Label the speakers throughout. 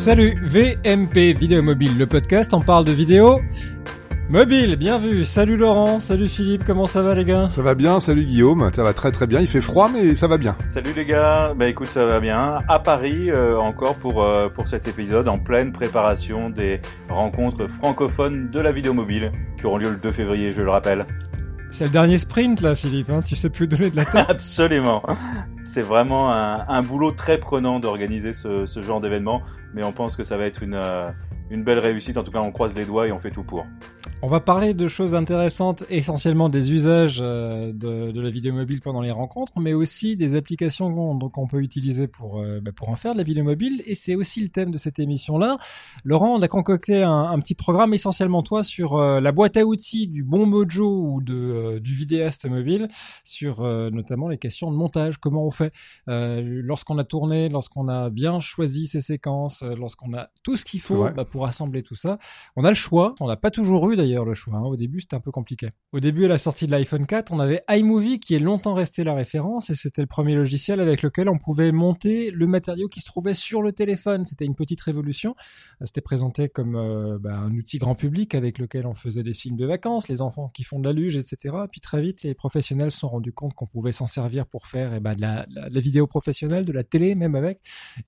Speaker 1: Salut, VMP Vidéo Mobile, le podcast, on parle de vidéo mobile, bien vu. Salut Laurent, salut Philippe, comment ça va les gars?
Speaker 2: Ça va bien, salut Guillaume, ça va très très bien, il fait froid mais ça va bien.
Speaker 3: Salut les gars, bah écoute ça va bien. À Paris euh, encore pour, euh, pour cet épisode en pleine préparation des rencontres francophones de la vidéo mobile qui auront lieu le 2 février, je le rappelle.
Speaker 1: C'est le dernier sprint là Philippe, hein tu sais plus donner de la tête.
Speaker 3: Absolument. C'est vraiment un, boulot très prenant d'organiser ce, ce genre d'événement, mais on pense que ça va être une, euh, une belle réussite. En tout cas, on croise les doigts et on fait tout pour.
Speaker 1: On va parler de choses intéressantes, essentiellement des usages euh, de, de, la vidéo mobile pendant les rencontres, mais aussi des applications qu'on peut utiliser pour, euh, bah, pour en faire de la vidéo mobile. Et c'est aussi le thème de cette émission-là. Laurent, on a concocté un, un, petit programme essentiellement toi sur euh, la boîte à outils du bon mojo ou de, du vidéaste mobile, sur notamment les questions de montage, comment on fait lorsqu'on a tourné, lorsqu'on a bien choisi ses séquences, lorsqu'on a tout ce qu'il faut bah, pour assembler tout ça. On a le choix, on n'a pas toujours eu d'ailleurs le choix. Hein. Au début, c'était un peu compliqué. Au début, à la sortie de l'iPhone 4, on avait iMovie qui est longtemps resté la référence et c'était le premier logiciel avec lequel on pouvait monter le matériau qui se trouvait sur le téléphone. C'était une petite révolution. C'était présenté comme euh, bah, un outil grand public avec lequel on faisait des films de vacances, les enfants qui font de la luge, etc. Puis très vite, les professionnels se sont rendus compte qu'on pouvait s'en servir pour faire eh ben, de, la, vidéo professionnelle, de la télé même avec.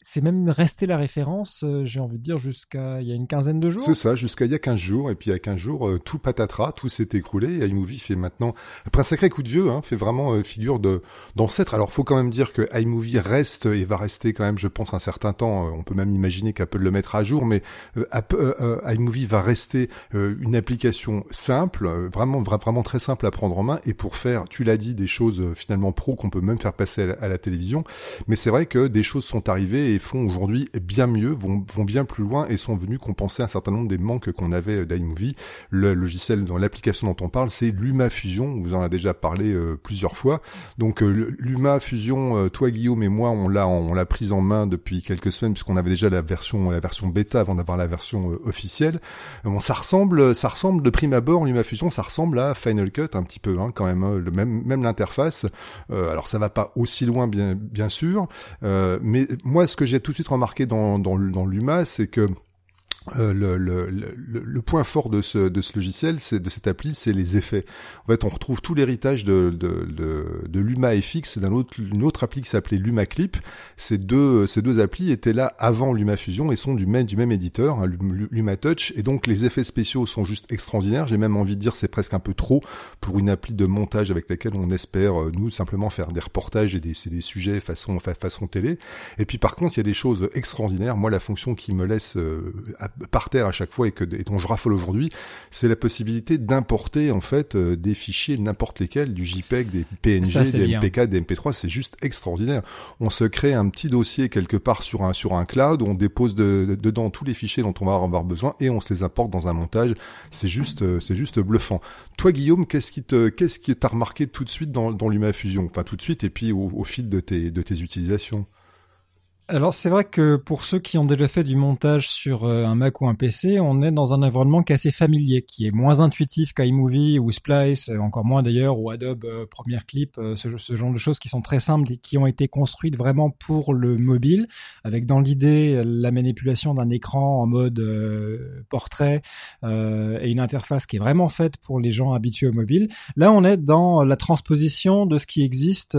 Speaker 1: C'est même resté la référence, euh, j'ai envie de dire, jusqu'à il y a une quinzaine de jours.
Speaker 2: C'est ça, jusqu'à il y a 15 jours. Et puis il y a 15 jours, euh, tout patatras, tout s'est écroulé. Et iMovie fait maintenant, après un sacré coup de vieux, hein, fait vraiment euh, figure de d'ancêtre. Alors faut quand même dire que iMovie reste et va rester quand même, je pense, un certain temps. Euh, on peut même imaginer qu'Apple le mettra à jour, mais euh, Apple, euh, iMovie va rester une application simple, vraiment vraiment très simple à prendre en main et pour faire, tu l'as dit, des choses finalement pro qu'on peut même faire passer à la, à la télévision. Mais c'est vrai que des choses sont arrivées et font aujourd'hui bien mieux, vont, vont bien plus loin et sont venus compenser un certain nombre des manques qu'on avait d'iMovie. Le logiciel l'application dont on parle, c'est Luma Fusion. Vous en a déjà parlé euh, plusieurs fois. Donc euh, Luma Fusion, euh, toi Guillaume et moi, on l'a on l'a prise en main depuis quelques semaines puisqu'on avait déjà la version la version bêta avant d'avoir la version officielle. Bon, ça ressemble ça ressemble de prime abord Luma Fusion, ça ressemble à Final Cut un petit peu hein, quand même. Hein, même même l'interface. alors ça va pas aussi loin bien bien sûr, mais moi ce que j'ai tout de suite remarqué dans dans, dans Luma, c'est que euh, le, le, le, le, point fort de ce, de ce logiciel, c'est de cette appli, c'est les effets. En fait, on retrouve tout l'héritage de, de, de, de Luma FX et d'un autre, autre appli qui s'appelait Luma Clip. Ces deux, ces deux applis étaient là avant Luma Fusion et sont du même, du même éditeur, hein, Luma Touch. Et donc, les effets spéciaux sont juste extraordinaires. J'ai même envie de dire c'est presque un peu trop pour une appli de montage avec laquelle on espère, euh, nous, simplement faire des reportages et des, des sujets façon, façon télé. Et puis, par contre, il y a des choses extraordinaires. Moi, la fonction qui me laisse euh, par terre à chaque fois et, que, et dont je raffole aujourd'hui, c'est la possibilité d'importer en fait euh, des fichiers n'importe lesquels, du JPEG, des PNG, Ça, des bien. MPK, des MP3, c'est juste extraordinaire. On se crée un petit dossier quelque part sur un sur un cloud, on dépose de, de, dedans tous les fichiers dont on va avoir besoin et on se les importe dans un montage. C'est juste euh, c'est juste bluffant. Toi Guillaume, qu'est-ce qui te qu'est-ce qui t'a remarqué tout de suite dans, dans LumaFusion Enfin tout de suite et puis au, au fil de tes de tes utilisations?
Speaker 1: Alors c'est vrai que pour ceux qui ont déjà fait du montage sur euh, un Mac ou un PC, on est dans un environnement qui est assez familier, qui est moins intuitif qu'iMovie ou Splice, euh, encore moins d'ailleurs, ou Adobe euh, Premiere Clip, ce, genre de choses qui sont très simples et qui ont été construites vraiment pour le mobile, avec dans l'idée la manipulation d'un écran en mode portrait et une interface qui est vraiment faite pour les gens habitués au mobile. Là on est dans la transposition de ce qui existe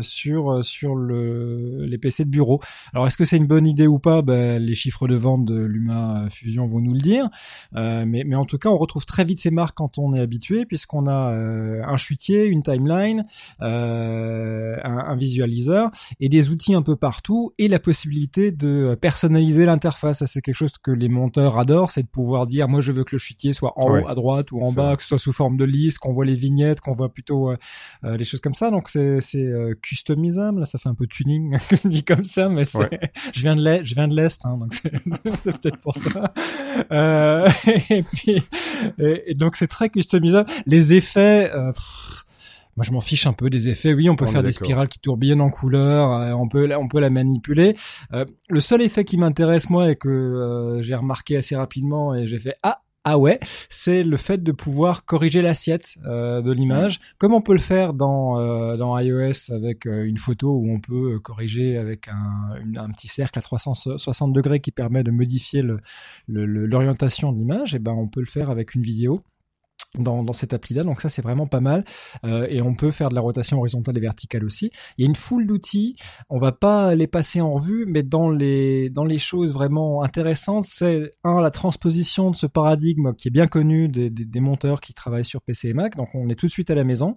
Speaker 1: sur, sur le, les PC de bureau. Alors est-ce que c'est une bonne idée ou pas? Ben, Les chiffres de vente de Luma Fusion vont nous le dire. Euh, mais, mais, en tout cas, on retrouve très vite ces marques quand on est habitué, puisqu'on a euh, un chutier, une timeline, euh, un, un, visualiseur et des outils un peu partout et la possibilité de personnaliser l'interface. C'est quelque chose que les monteurs adorent, c'est de pouvoir dire moi je veux que le chutier soit en ouais. haut à droite ou en bas, que ce soit sous forme de liste, qu'on voit les vignettes, qu'on voit plutôt euh, les choses comme ça. Donc c'est customisable. Ça fait un peu tuning dit comme ça, mais Ouais. je viens de l'est, je viens de l'est, hein, donc c'est peut-être pour ça. Euh, et puis, et, et donc c'est très customisable. Les effets. Euh, pff, moi, je m'en fiche un peu des effets. Oui, on peut on faire des spirales qui tourbillonnent en couleur. Euh, on peut, on peut la manipuler. Euh, le seul effet qui m'intéresse moi et que euh, j'ai remarqué assez rapidement et j'ai fait ah Ah ouais, c'est le fait de pouvoir corriger l'assiette euh, de l'image, comme on peut le faire dans euh, dans iOS avec euh, une photo où on peut corriger avec un, un petit cercle à 360 degrés qui permet de modifier l'orientation le, de l'image. Et ben on peut le faire avec une vidéo dans, dans cette appli-là. Donc ça, c'est vraiment pas mal. Euh, et on peut faire de la rotation horizontale et verticale aussi. Il y a une foule d'outils. On va pas les passer en revue, mais dans les dans les choses vraiment intéressantes, c'est un la transposition de ce paradigme qui est bien connu des, des, monteurs qui travaillent sur PC et Mac. Donc on est tout de suite à la maison.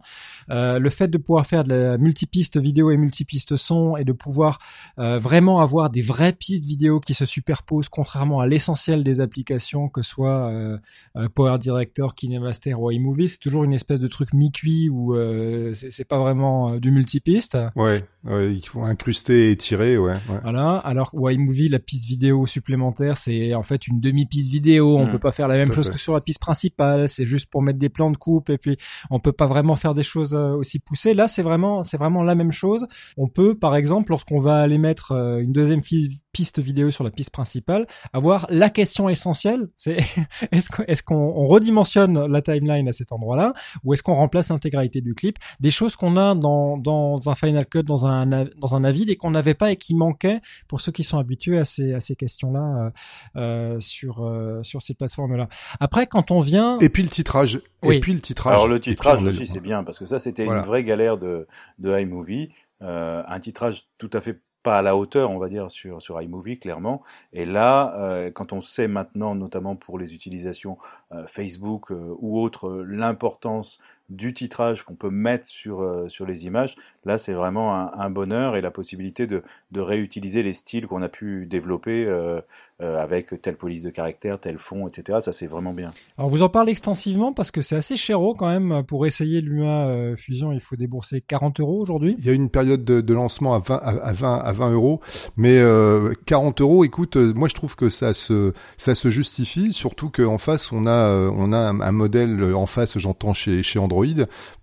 Speaker 1: Euh, le fait de pouvoir faire de la multipiste vidéo et multipiste son et de pouvoir euh, vraiment avoir des vraies pistes vidéo qui se superposent, contrairement à l'essentiel des applications, que soit Power Director, KineMaster ou iMovie, c'est toujours une espèce de truc mi-cuit où euh, c'est pas vraiment euh, du multipiste.
Speaker 2: Ouais, ouais, il faut incruster et tirer, ouais. ouais.
Speaker 1: Voilà. Alors iMovie, la piste vidéo supplémentaire, c'est en fait une demi-piste vidéo. On mmh. peut pas faire la même chose que sur la piste principale. C'est juste pour mettre des plans de coupe et puis on peut pas vraiment faire des choses euh, aussi poussées. Là, c'est vraiment, c'est vraiment la même chose. On peut, par exemple, lorsqu'on va aller mettre une deuxième piste vidéo sur la piste principale, avoir la question essentielle, c'est est-ce qu'on redimensionne la timeline à cet endroit-là, ou est-ce qu'on remplace l'intégralité du clip? Des choses qu'on a dans, dans un Final Cut, dans un, dans un Avid, et qu'on n'avait pas et qui manquaient pour ceux qui sont habitués à ces, à ces questions-là euh, euh, sur, euh, sur ces plateformes-là. Après, quand on vient...
Speaker 2: Et puis le titrage.
Speaker 1: Oui.
Speaker 2: Et puis le titrage.
Speaker 3: Alors le titrage aussi, c'est bien, parce que ça, c'était voilà. une vraie galère de, de iMovie. Euh, un titrage tout à fait pas à la hauteur, on va dire, sur, sur iMovie, clairement. Et là, euh, quand on sait maintenant, notamment pour les utilisations euh, Facebook euh, ou autres, l'importance du titrage qu'on peut mettre sur, sur les images, là, c'est vraiment un, un, bonheur et la possibilité de, de réutiliser les styles qu'on a pu développer euh, avec telle police de caractère, tel fond, etc. Ça, c'est vraiment bien.
Speaker 1: Alors, vous en parlez extensivement parce que c'est assez chéro quand même. Pour essayer Luma euh, Fusion, il faut débourser 40 euros aujourd'hui.
Speaker 2: Il y a une période de, de lancement à 20, à 20, à 20 euros, mais euh, 40 euros, écoute, euh, moi je trouve que ça se, ça se justifie, surtout qu'en face, on a, euh, on a un, un modèle en face, j'entends chez, chez Android.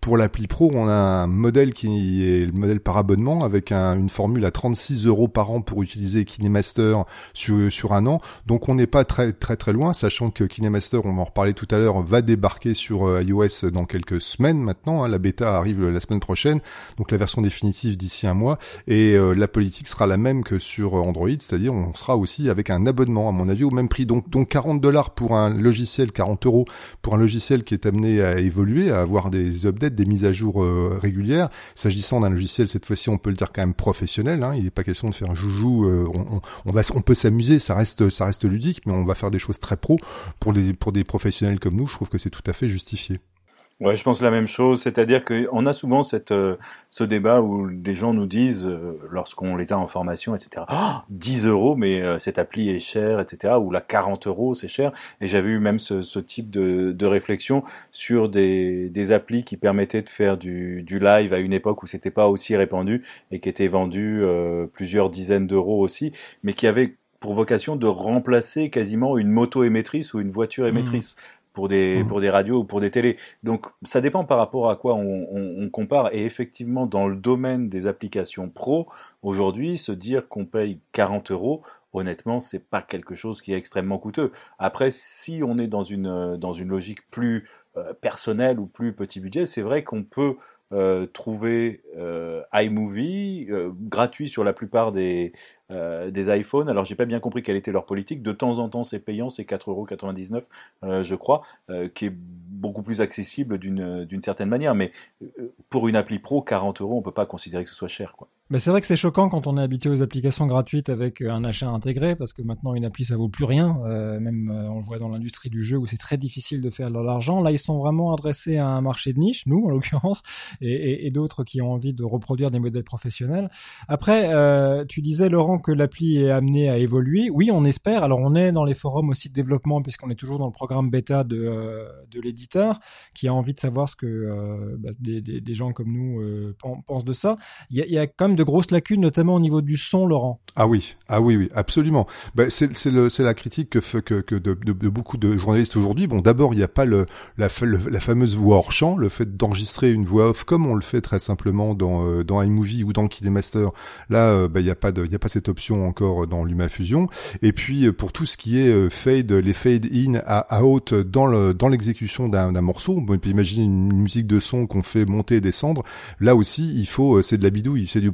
Speaker 2: Pour l'appli Pro, on a un modèle qui est le modèle par abonnement avec un, une formule à 36 euros par an pour utiliser KineMaster sur, un donc on n'est pas très très très loin, sachant que KineMaster, on va en reparler tout à l'heure, va débarquer sur euh, iOS dans quelques semaines maintenant. Hein. La bêta arrive la semaine prochaine, donc la version définitive d'ici un mois. Et euh, la politique sera la même que sur Android, c'est-à-dire on sera aussi avec un abonnement, à mon avis, au même prix. Donc, donc 40 dollars pour un logiciel, 40 euros pour un logiciel qui est amené à évoluer, à avoir des updates, des mises à jour euh, régulières. S'agissant d'un logiciel, cette fois-ci, on peut le dire quand même professionnel. Hein. Il n'est pas question de faire un joujou. on, on, on, va, on peut s'amuser, ça reste ça reste ludique, mais on va faire des choses très pro pour des pour des professionnels comme nous. Je trouve que c'est tout à fait justifié.
Speaker 3: Ouais, je pense la même chose, c'est-à-dire qu'on a souvent cette, euh, ce débat où des gens nous disent, euh, lorsqu'on les a en formation, etc., oh, 10 euros, mais euh, cette appli est chère, etc., ou la 40 euros, c'est cher. Et j'avais eu même ce, ce type de, de, réflexion sur des, des applis qui permettaient de faire du, du live à une époque où c'était pas aussi répandu et qui étaient vendus plusieurs dizaines d'euros aussi, mais qui avaient pour vocation de remplacer quasiment une moto émettrice ou une voiture émettrice. Mmh. Pour des, mmh. pour des radios ou pour des télés. Donc ça dépend par rapport à quoi on, on, on compare. Et effectivement, dans le domaine des applications pro, aujourd'hui, se dire qu'on paye 40 euros, honnêtement, c'est pas quelque chose qui est extrêmement coûteux. Après, si on est dans une, dans une logique plus euh, personnelle ou plus petit budget, c'est vrai qu'on peut euh, trouver euh, iMovie euh, gratuit sur la plupart des, euh, des iPhones. Alors j'ai pas bien compris quelle était leur politique. De temps en temps c'est payant, c'est 4,99€ euh, je crois, euh, qui est beaucoup plus accessible d'une d'une certaine manière. Mais euh, pour une appli pro, 40 euros, on peut pas considérer que ce soit cher. quoi.
Speaker 1: Mais c'est vrai que c'est choquant quand on est habitué aux applications gratuites avec un achat intégré, parce que maintenant une appli ça vaut plus rien. Euh, même on le voit dans l'industrie du jeu où c'est très difficile de faire de l'argent. Là ils sont vraiment adressés à un marché de niche, nous en l'occurrence, et, d'autres qui ont envie de reproduire des modèles professionnels. Après, tu disais Laurent que l'appli est amenée à évoluer. Oui, on espère. Alors, on est dans les forums aussi de développement puisqu'on est toujours dans le programme bêta de, euh, de l'éditeur qui a envie de savoir ce que euh, bah, des, gens comme nous euh, pensent de ça. Il y, a, y, de grosses lacunes, notamment au niveau du son, Laurent.
Speaker 2: Ah oui, ah oui, oui, absolument. Ben, c'est la critique que que, que de, beaucoup de journalistes aujourd'hui. Bon, d'abord, il n'y a pas le la, fameuse voix hors champ, le fait d'enregistrer une voix off comme on le fait très simplement dans euh, dans iMovie ou dans KineMaster. Là, ben, il n'y a pas a pas cette option encore dans LumaFusion. Et puis pour tout ce qui est fade, les fade in à, out dans le dans l'exécution d'un morceau, on peut une musique de son qu'on fait monter et descendre. Là aussi, il faut c'est de la bidouille, c'est du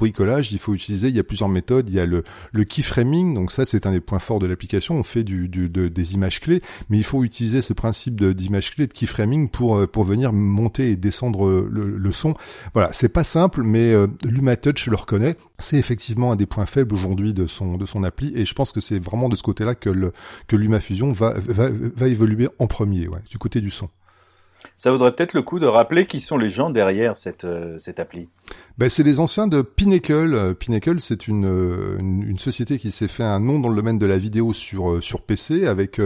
Speaker 2: Il faut utiliser. Il y a plusieurs méthodes. Il y a le keyframing, donc ça c'est un des points forts de l'application. On fait du, du de, des images clés, mais il faut utiliser ce principe d'image clés de keyframing pour euh, pour venir monter et descendre le, son. Voilà, c'est pas simple, mais euh, LumaTouch le reconnaît. C'est effectivement un des points faibles aujourd'hui de son de son appli, et je pense que c'est vraiment de ce côté-là que que LumaFusion va, va évoluer en premier, du côté du son.
Speaker 3: Ça vaudrait peut-être le coup de rappeler qui sont les gens derrière cette, euh, cette appli.
Speaker 2: Ben, c'est les anciens de Pinnacle. Euh, Pinnacle, c'est une, euh, une, une, société qui s'est fait un nom dans le domaine de la vidéo sur sur PC avec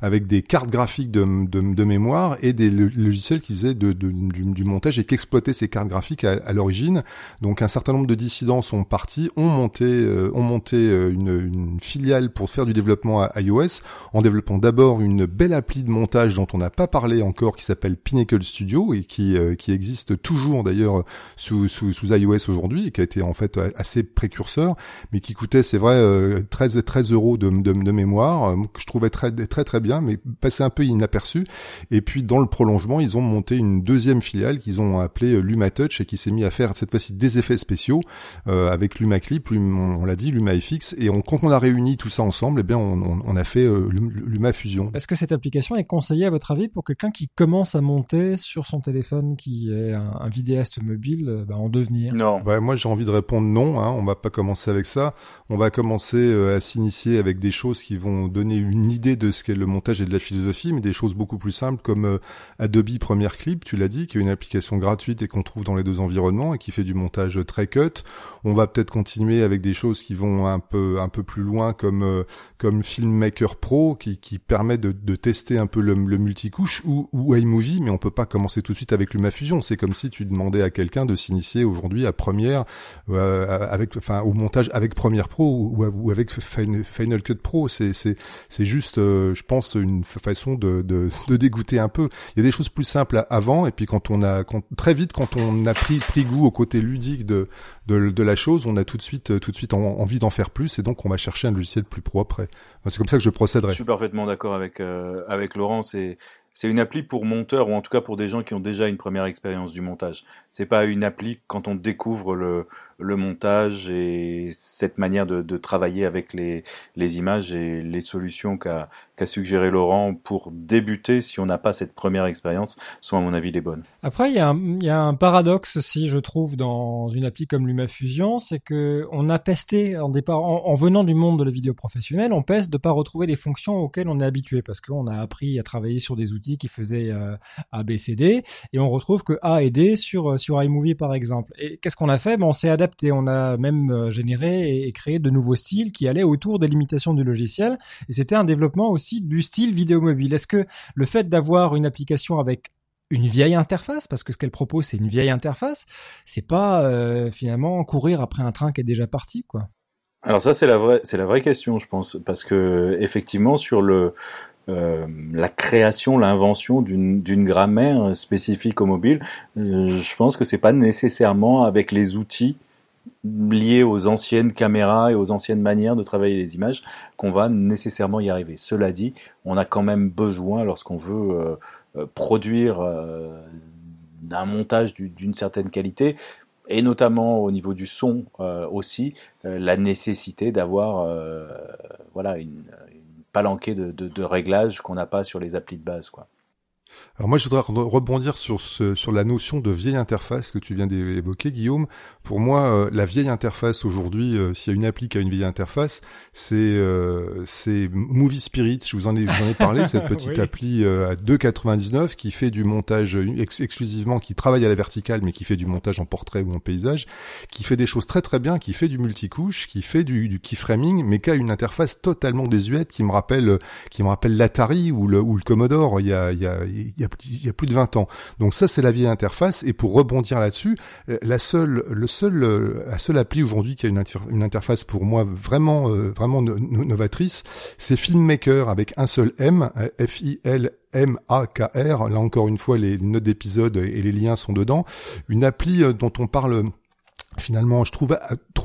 Speaker 2: avec des cartes graphiques de, de, de, mémoire et des logiciels qui faisaient de, du, du, montage et qui exploitaient ces cartes graphiques à, à l'origine. Donc un certain nombre de dissidents sont partis, ont monté ont monté une, une filiale pour faire du développement à iOS en développant d'abord une belle appli de montage dont on n'a pas parlé encore qui s'appelle Pinnacle Studio et qui euh, qui existe toujours d'ailleurs sous, sous, sous iOS aujourd'hui et qui a été en fait assez précurseur, mais qui coûtait c'est vrai 13 euh, 13 euros de, de, de mémoire euh, que je trouvais très très très bien, mais passé un peu inaperçu. Et puis dans le prolongement, ils ont monté une deuxième filiale qu'ils ont appelée LumaTouch et qui s'est mis à faire cette fois-ci des effets spéciaux euh, avec LumaClip, on, l'a dit, LumaFX. Et on, quand on a réuni tout ça ensemble, eh bien on, on, a fait euh, LumaFusion.
Speaker 1: Est-ce que cette application est conseillée à votre avis pour quelqu'un qui commence à monter sur son téléphone qui est un, vidéaste mobile euh, bah, en devenir
Speaker 3: Non.
Speaker 2: Moi j'ai envie de répondre non. Hein, on va pas commencer avec ça. On va commencer euh, à s'initier avec des choses qui vont donner une idée de ce qu'est le montage et de la philosophie, mais des choses beaucoup plus simples comme euh, Adobe Premiere Clip, tu l'as dit, qui est une application gratuite et qu'on trouve dans les deux environnements et qui fait du montage très cut. On va peut-être continuer avec des choses qui vont un peu un peu plus loin comme comme Filmmaker Pro qui, qui permet de, de tester un peu le, le multicouche ou, ou iMovie, mais on peut pas commencer tout de suite avec LumaFusion. C'est comme si tu demandais à quelqu'un de s'initier aujourd'hui à Premiere, euh, avec, enfin, au montage avec Premiere Pro ou, avec Final Cut Pro. C'est, c'est, c'est juste, euh, je pense, une façon de, de, de, dégoûter un peu. Il y a des choses plus simples avant, et puis quand on a, quand, très vite, quand on a pris, pris goût au côté ludique de, de, de la chose, on a tout de suite, tout de suite envie d'en faire plus, et donc on va chercher un logiciel plus propre. C'est comme ça que je procéderai. Je
Speaker 3: suis parfaitement d'accord avec euh, avec Laurent. C'est c'est une appli pour monteurs ou en tout cas pour des gens qui ont déjà une première expérience du montage. C'est pas une appli quand on découvre le, le montage et cette manière de, travailler avec les, les, images et les solutions qu'a qu'a suggéré Laurent pour débuter si on n'a pas cette première expérience sont à mon avis les bonnes.
Speaker 1: Après il y, a un, il y a un paradoxe aussi je trouve dans une appli comme LumaFusion, c'est que on a pesté en départ en, en, venant du monde de la vidéo professionnelle, on peste de pas retrouver des fonctions auxquelles on est habitué parce qu'on a appris à travailler sur des outils qui faisaient euh, A B C D et on retrouve que A et D sur sur iMovie par exemple. Et qu'est-ce qu'on a fait? Ben, on s'est adapté on a même euh, généré et créé de nouveaux styles qui allaient autour des limitations du logiciel. Et c'était un développement aussi du style vidéo mobile. Est-ce que le fait d'avoir une application avec une vieille interface, parce que ce qu'elle propose c'est une vieille interface, c'est pas euh, finalement courir après un train qui est déjà parti.
Speaker 3: Alors ça c'est la vraie question je pense parce que effectivement sur euh, la création, l'invention d'une grammaire spécifique au mobile, je pense que c'est pas nécessairement avec les outils lié aux anciennes caméras et aux anciennes manières de travailler les images qu'on va nécessairement y arriver. Cela dit, on a quand même besoin, lorsqu'on veut euh, euh, produire euh, un montage d'une certaine qualité, et notamment au niveau du son aussi, la nécessité d'avoir voilà une, palanquée de, de, de réglages qu'on n'a pas sur les applis de base. Quoi.
Speaker 2: Alors moi, je voudrais rebondir sur ce, sur la notion de vieille interface que tu viens d'évoquer, Guillaume. Pour moi, euh, la vieille interface aujourd'hui, euh, s'il y a une appli qui a une vieille interface, c'est euh, c'est Movie Spirit. Je vous en ai, ai parlé, cette petite appli à 2,99 qui fait du montage exclusivement, qui travaille à la verticale, mais qui fait du montage en portrait ou en paysage, qui fait des choses très très bien, qui fait du multicouche, qui fait du, du keyframing, mais qui a une interface totalement désuète qui me rappelle qui me rappelle l'Atari ou le ou le Commodore. Il y a, il y a il y a, plus de 20 ans. Donc ça, c'est la vieille interface. Et pour rebondir là-dessus, la seule, le seul, la seule appli aujourd'hui qui a une, interface pour moi vraiment, vraiment novatrice, c'est Filmmaker avec un seul M, F-I-L M-A-K-R. Là encore une fois, les notes d'épisode et les liens sont dedans. Une appli dont on parle finalement, je trouve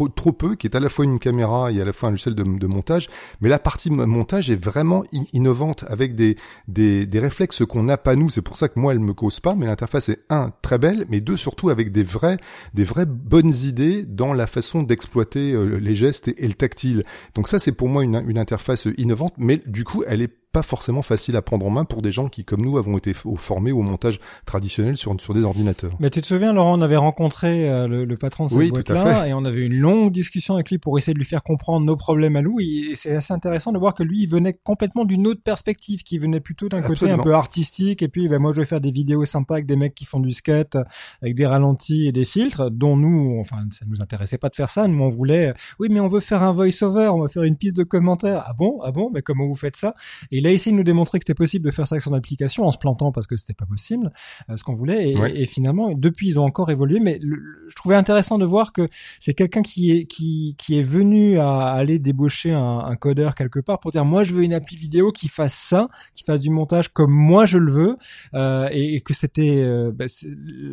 Speaker 2: trop, peu, qui est à la fois une caméra et à la fois un logiciel de, montage, mais la partie montage est vraiment innovante avec des, des, des réflexes qu'on n'a pas nous. C'est pour ça que moi, elle me cause pas, mais l'interface est un très belle, mais deux surtout avec des vrais, des vraies bonnes idées dans la façon d'exploiter euh, les gestes et, et, le tactile. Donc ça, c'est pour moi une, une interface innovante, mais du coup, elle est pas forcément facile à prendre en main pour des gens qui, comme nous, avons été formés au montage traditionnel sur, sur des ordinateurs.
Speaker 1: Mais tu te souviens, Laurent, on avait rencontré euh, le, le, patron de cette boîte-là et on avait une longue discussion avec lui pour essayer de lui faire comprendre nos problèmes à nous. Et c'est assez intéressant de voir que lui, il venait complètement d'une autre perspective, qui venait plutôt d'un côté un peu artistique. Et puis, ben, moi, je vais faire des vidéos sympas avec des mecs qui font du skate, avec des ralentis et des filtres, dont nous, enfin, ça nous intéressait pas de faire ça. Nous, on voulait, oui, mais on veut faire un voice-over, on va faire une piste de commentaires. Ah bon, ah bon, mais comment vous faites ça? Et il a essayé de nous démontrer que c'était possible de faire ça avec son application en se plantant parce que c'était pas possible, euh, ce qu'on voulait. Et, et, finalement, depuis, ils ont encore évolué. Mais je trouvais intéressant de voir que c'est quelqu'un qui est qui qui est venu à aller débaucher un, un, codeur quelque part pour dire moi je veux une appli vidéo qui fasse ça, qui fasse du montage comme moi je le veux, euh, et, et, que c'était euh, bah,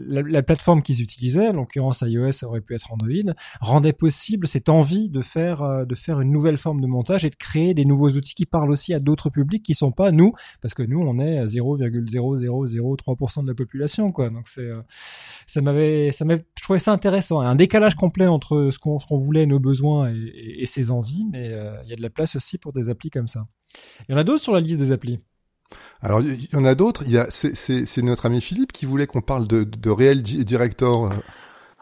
Speaker 1: la, la, plateforme qu'ils utilisaient, en l'occurrence iOS, ça aurait pu être Android, rendait possible cette envie de faire de faire une nouvelle forme de montage et de créer des nouveaux outils qui parlent aussi à d'autres publics qui sont pas nous, parce que nous on est 0,0003% de la population, quoi. Donc c'est, euh, ça m'avait, ça m'avait, je trouvais ça intéressant, un décalage complet entre ce qu'on, voulait, nos besoins et, ses envies, mais euh, il y a de la place aussi pour des applis comme ça. Il y en a d'autres sur la liste des applis?
Speaker 2: Alors il y en a d'autres. Il y a c'est, notre ami Philippe qui voulait qu'on parle de, de Real Director.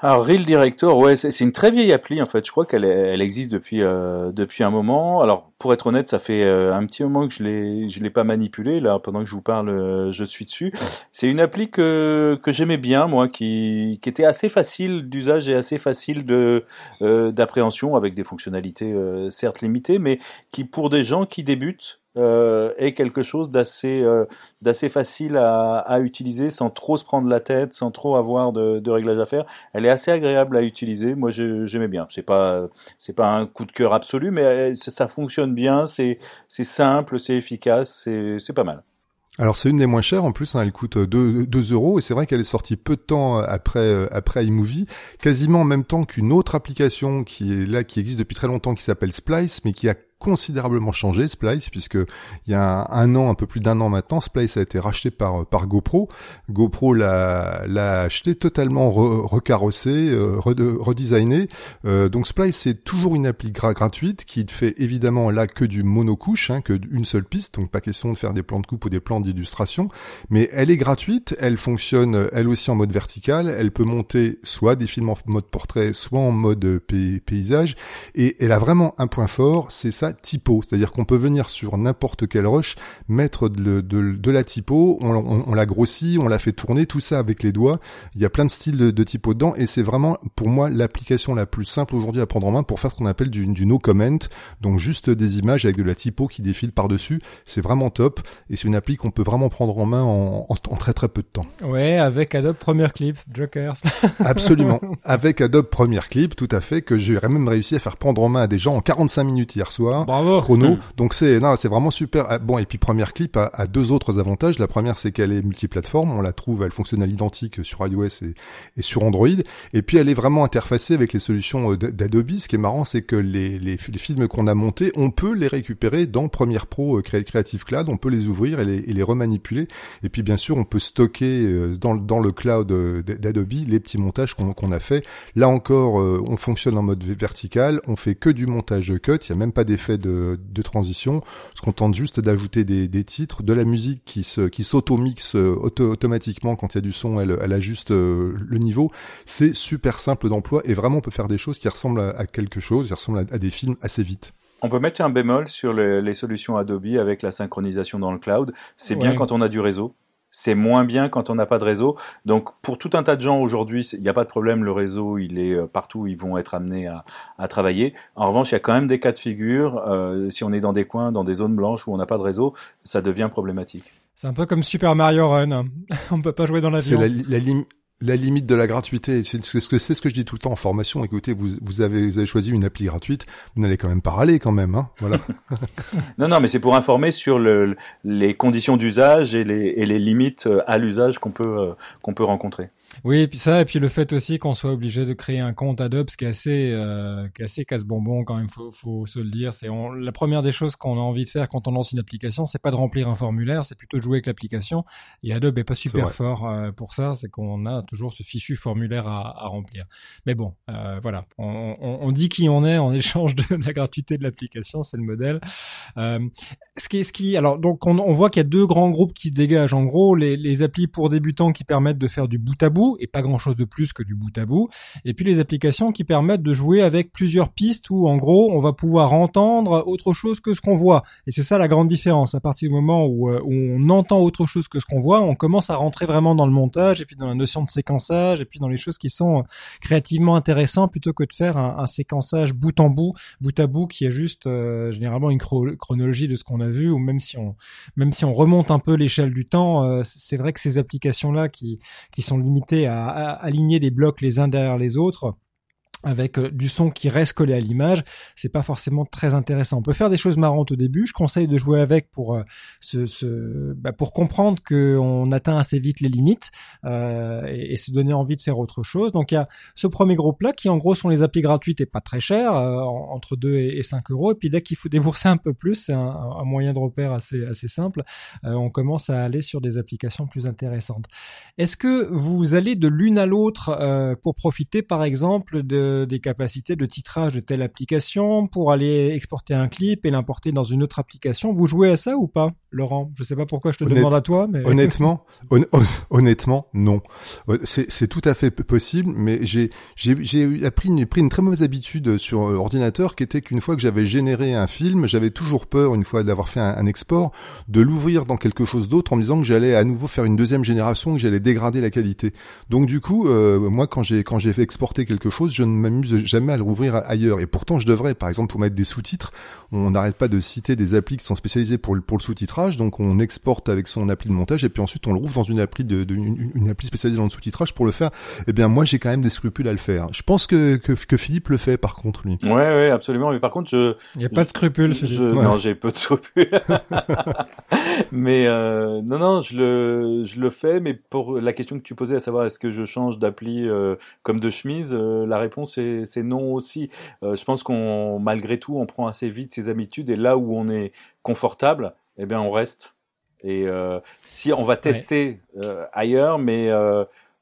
Speaker 2: Euh,
Speaker 3: alors Real Director, ouais, c'est une très vieille appli en fait. Je crois qu'elle elle existe depuis euh, depuis un moment. Alors pour être honnête, ça fait euh, un petit moment que je l'ai je l'ai pas manipulé. Là, pendant que je vous parle, euh, je suis dessus. C'est une appli que que j'aimais bien moi, qui qui était assez facile d'usage et assez facile de euh, d'appréhension avec des fonctionnalités certes limitées, mais qui pour des gens qui débutent euh, est quelque chose d'assez euh, d'assez facile à, à, utiliser sans trop se prendre la tête, sans trop avoir de, de réglages à faire. Elle est assez agréable à utiliser. Moi, j'aimais bien. C'est pas c'est pas un coup de cœur absolu, mais ça fonctionne bien. C'est c'est simple, c'est efficace, c'est c'est pas mal.
Speaker 2: Alors c'est une des moins chères en plus, hein, elle coûte 2, 2 euros et c'est vrai qu'elle est sortie peu de temps après euh, après iMovie, quasiment en même temps qu'une autre application qui est là qui existe depuis très longtemps qui s'appelle Splice mais qui a considérablement changé Splice puisque il y a un, an, un peu plus d'un an maintenant, Splice a été racheté par par GoPro. GoPro l'a acheté totalement recarrossé, euh, redesigné. Euh, donc Splice c'est toujours une appli gratuite qui fait évidemment là que du monocouche, hein, que d'une seule piste, donc pas question de faire des plans de coupe ou des plans d'illustration, mais elle est gratuite, elle fonctionne elle aussi en mode vertical, elle peut monter soit des films en mode portrait, soit en mode paysage, et elle a vraiment un point fort, c'est ça typo, c'est-à-dire qu'on peut venir sur n'importe quel rush, mettre de, de, de la typo, on, on, on, la grossit, on la fait tourner, tout ça avec les doigts. Il y a plein de styles de, de typo dedans et c'est vraiment pour moi l'application la plus simple aujourd'hui à prendre en main pour faire ce qu'on appelle du, du no comment, donc juste des images avec de la typo qui défile par-dessus. C'est vraiment top et c'est une appli qu'on peut vraiment prendre en main en, en, très très peu de temps.
Speaker 1: Ouais, avec Adobe Premiere Clip, Joker.
Speaker 2: Absolument, avec Adobe Premiere Clip, tout à fait, que j'ai même réussi à faire prendre en main à des gens en 45 minutes hier soir.
Speaker 1: Bravo.
Speaker 2: Chrono. Donc c'est non, c'est vraiment super. Ah, bon et puis première clip a, a deux autres avantages. La première c'est qu'elle est multiplateforme. On la trouve, elle fonctionne à l'identique sur iOS et, et, sur Android. Et puis elle est vraiment interfacée avec les solutions euh, d'Adobe. Ce qui est marrant, c'est que les, les, les films qu'on a montés, on peut les récupérer dans Premiere Pro euh, Creative Cloud. On peut les ouvrir et les, et les remanipuler. Et puis bien sûr, on peut stocker euh, dans, dans le cloud d'Adobe les petits montages qu'on a fait. Là encore, on fonctionne en mode vertical. On fait que du montage cut. Il y a même pas d'effet de, de, transition. Ce qu'on tente juste d'ajouter des, des, titres, de la musique qui se qui s'auto-mixe euh, auto automatiquement quand il y a du son, elle, elle ajuste euh, le niveau. C'est super simple d'emploi et vraiment on peut faire des choses qui ressemblent à, quelque chose, qui ressemblent à, des films assez vite.
Speaker 3: On peut mettre un bémol sur les, les, solutions Adobe avec la synchronisation dans le cloud. C'est bien quand on a du réseau. C'est moins bien quand on n'a pas de réseau. Donc pour tout un tas de gens aujourd'hui, il n'y a pas de problème, le réseau il est euh, partout, ils vont être amenés à, à travailler. En revanche, il y a quand même des cas de figure. Euh, si on est dans des coins, dans des zones blanches où on n'a pas de réseau, ça devient problématique.
Speaker 1: C'est un peu comme Super Mario Run. On peut pas jouer dans l'avion.
Speaker 2: C'est la, la, la limite de la gratuité. C'est ce que c'est ce que je dis tout le temps en formation. Écoutez, vous, vous avez vous avez choisi une appli gratuite, vous n'allez quand même pas râler quand même, hein. Voilà.
Speaker 3: non, non, mais c'est pour informer sur le, les conditions d'usage et les, et les limites euh, à l'usage qu'on peut euh, qu'on peut rencontrer.
Speaker 1: Oui, et puis ça, et puis le fait aussi qu'on soit obligé de créer un compte Adobe, ce qui est assez, euh, qui est assez casse-bonbon quand même, faut, faut se le dire. C'est la première des choses qu'on a envie de faire quand on lance une application, c'est pas de remplir un formulaire, c'est plutôt de jouer avec l'application. Et Adobe est pas super fort euh, pour ça, c'est qu'on a toujours ce fichu formulaire à, remplir. Mais bon, euh, voilà, on, dit qui on est en échange de, la gratuité de l'application, c'est le modèle. Euh, ce qui, ce qui, alors donc on, on voit qu'il y a deux grands groupes qui se dégagent. En gros, les, les applis pour débutants qui permettent de faire du bout à bout et pas grand chose de plus que du bout à bout. Et puis les applications qui permettent de jouer avec plusieurs pistes où en gros on va pouvoir entendre autre chose que ce qu'on voit. Et c'est ça la grande différence. À partir du moment où, euh, on entend autre chose que ce qu'on voit, on commence à rentrer vraiment dans le montage et puis dans la notion de séquençage et puis dans les choses qui sont euh, créativement intéressantes plutôt que de faire un, séquençage bout en bout, bout à bout qui est juste euh, généralement une chronologie de ce qu'on a vu ou même si on remonte un peu l'échelle du temps, c'est vrai que ces applications là qui qui sont limitées à, aligner les blocs les uns derrière les autres avec euh, du son qui reste collé à l'image, c'est pas forcément très intéressant. On peut faire des choses marrantes au début. Je conseille de jouer avec pour euh, se, bah, pour comprendre qu'on atteint assez vite les limites euh, et, se donner envie de faire autre chose. Donc il y a ce premier groupe là qui en gros sont les applis gratuites et pas très chères, euh, entre 2 et, 5 euros. Et puis dès qu'il faut débourser un peu plus, c'est un, un, moyen de repère assez assez simple. on commence à aller sur des applications plus intéressantes. Est-ce que vous allez de l'une à l'autre pour profiter par exemple de des capacités de titrage de telle application pour aller exporter un clip et l'importer dans une autre application. Vous jouez à ça ou pas, Laurent? Je sais pas pourquoi je te demande à toi, mais
Speaker 2: honnêtement, honnêtement, non. C'est tout à fait possible, mais j'ai j'ai appris une, pris une très mauvaise habitude sur euh, ordinateur, qui était qu'une fois que j'avais généré un film, j'avais toujours peur, une fois d'avoir fait un, export, de l'ouvrir dans quelque chose d'autre en me disant que j'allais à nouveau faire une deuxième génération, que j'allais dégrader la qualité. Donc du coup, euh, moi quand j'ai quand j'ai fait exporter quelque chose, je ne m'amuse jamais à le rouvrir ailleurs. Et pourtant, je devrais. Par exemple, pour mettre des sous-titres, on n'arrête pas de citer des applis qui sont spécialisées pour le, pour le sous-titrage. Donc, on exporte avec son appli de montage et puis ensuite on le rouvre dans une appli de, une, appli spécialisée dans le sous-titrage pour le faire. Eh bien, moi, j'ai quand même des scrupules à le faire. Je pense que, que, que Philippe le fait, par contre, lui.
Speaker 3: Ouais, ouais, absolument. Mais par contre, je.
Speaker 1: Il n'y a pas de scrupules.
Speaker 3: Non, j'ai peu de scrupules. mais euh, non, non, je le, je le fais. Mais pour la question que tu posais, à savoir est-ce que je change d'appli euh, comme de chemise, euh, la réponse c'est non aussi. Euh, je pense qu'on, malgré tout, on prend assez vite ses habitudes et là où on est confortable, eh bien, on reste. Et euh, si on va tester euh, ailleurs, mais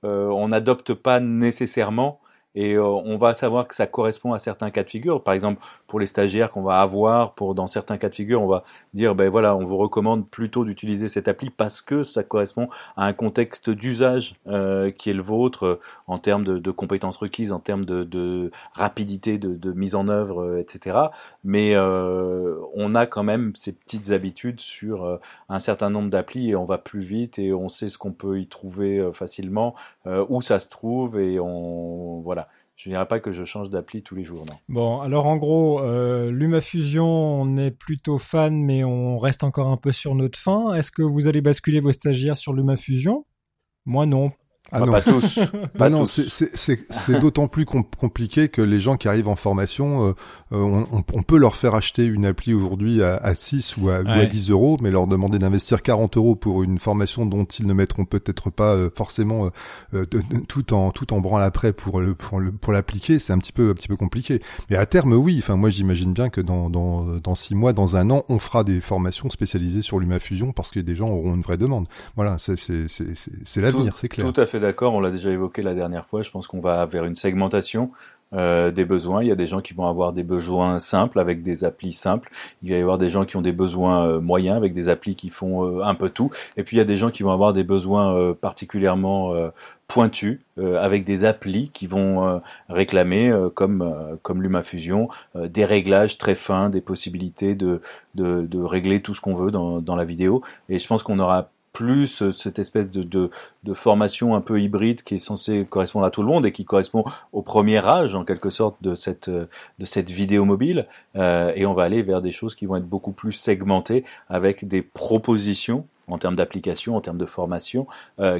Speaker 3: on n'adopte pas nécessairement et euh, on va savoir que ça correspond à certains cas de figure. Par exemple, pour les stagiaires qu'on va avoir, pour dans certains cas de figure, on va dire ben voilà, on vous recommande plutôt d'utiliser cette appli parce que ça correspond à un contexte d'usage euh, qui est le vôtre euh, en termes de, de, compétences requises, en termes de, de rapidité de, de, mise en œuvre, euh, etc. Mais euh, on a quand même ces petites habitudes sur un certain nombre d'applis et on va plus vite et on sait ce qu'on peut y trouver facilement, où ça se trouve et on voilà je dirais pas que je change d'appli tous les jours.
Speaker 1: Bon, alors en gros, euh, LumaFusion, on est plutôt fan, mais on reste encore un peu sur notre fin. Est-ce que vous allez basculer vos stagiaires sur LumaFusion Moi, non.
Speaker 2: Ah non.
Speaker 3: Pas tous.
Speaker 2: bah non, c'est d'autant plus compliqué que les gens qui arrivent en formation, euh, euh, on, on, peut leur faire acheter une appli aujourd'hui à, à, 6 ou à, ou à 10 euros, mais leur demander d'investir 40 euros pour une formation dont ils ne mettront peut-être pas euh, forcément tout en tout en branle après pour le pour le pour l'appliquer, c'est un petit peu un petit peu compliqué. Mais à terme, oui. Enfin, moi, j'imagine bien que dans dans dans six mois, dans un an, on fera des formations spécialisées sur l'humafusion parce que des gens auront une vraie demande. Voilà, c'est c'est c'est l'avenir, c'est clair.
Speaker 3: Tout à fait d'accord, on l'a déjà évoqué la dernière fois, je pense qu'on va vers une segmentation euh, des besoins. Il y a des gens qui vont avoir des besoins simples avec des applis simples. Il va y avoir des gens qui ont des besoins euh, moyens avec des applis qui font euh, un peu tout. Et puis il y a des gens qui vont avoir des besoins particulièrement pointus avec des applis qui vont réclamer, comme comme LumaFusion, des réglages très fins, des possibilités de de, de régler tout ce qu'on veut dans, dans la vidéo. Et je pense qu'on aura plus euh, cette espèce de, de, de, formation un peu hybride qui est censée correspondre à tout le monde et qui correspond au premier âge en quelque sorte de cette, euh, de cette vidéo mobile euh, et on va aller vers des choses qui vont être beaucoup plus segmentées avec des propositions en termes d'application, en termes de formation,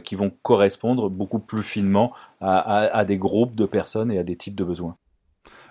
Speaker 3: qui vont correspondre beaucoup plus finement à des groupes de personnes et à des types de besoins.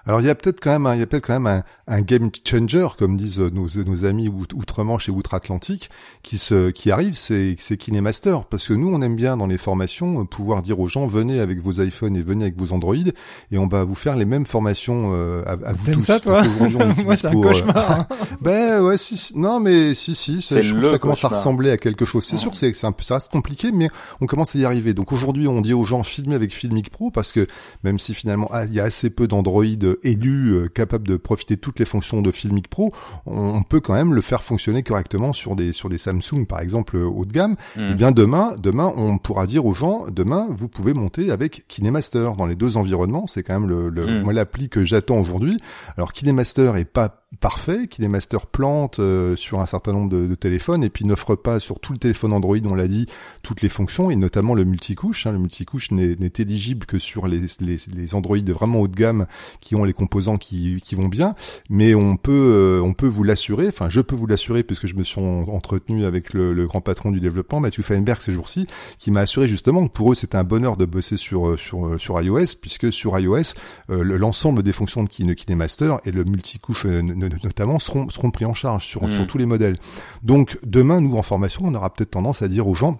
Speaker 2: Alors il y a peut-être quand même, un, il y a peut-être quand même un, un, game changer, comme disent nos, nos amis outre-Manche et outre-Atlantique, qui se, qui arrive, c'est, c'est KineMaster, parce que nous on aime bien dans les formations pouvoir dire aux gens venez avec vos iPhones et venez avec vos Android, et on va vous faire les mêmes formations euh, à, à, vous tous.
Speaker 1: ça toi Moi c'est un euh, cauchemar. Hein.
Speaker 2: ben ouais, si, non mais si si, ça, je ça commence à ressembler à quelque chose. C'est sûr, c'est, c'est un peu, ça reste compliqué, mais on commence à y arriver. Donc aujourd'hui on dit aux gens filmez avec Filmic Pro, parce que même si finalement ah, il y a assez peu d'Android élu euh, capable de profiter de toutes les fonctions de Filmic Pro, on, peut quand même le faire fonctionner correctement sur des sur des Samsung par exemple euh, haut de gamme. Et mm. eh bien demain, demain on pourra dire aux gens, demain vous pouvez monter avec KineMaster dans les deux environnements. C'est quand même le, le mm. moi l'appli que j'attends aujourd'hui. Alors KineMaster est pas parfait, KineMaster plante euh, sur un certain nombre de, de téléphones et puis n'offre pas sur tout le téléphone Android, on l'a dit, toutes les fonctions et notamment le multicouche. Hein. Le multicouche n'est éligible que sur les, les, les Android vraiment haut de gamme qui ont les composants qui, qui vont bien, mais on peut euh, on peut vous l'assurer, enfin je peux vous l'assurer puisque je me suis entretenu avec le, le, grand patron du développement, Mathieu Feinberg ces jours-ci, qui m'a assuré justement que pour eux c'était un bonheur de bosser sur sur sur iOS puisque sur iOS euh, l'ensemble des fonctions de KineMaster et le multicouche notamment seront, seront pris en charge sur, sur mm. tous les modèles. Donc demain, nous en formation, on aura peut-être tendance à dire aux gens,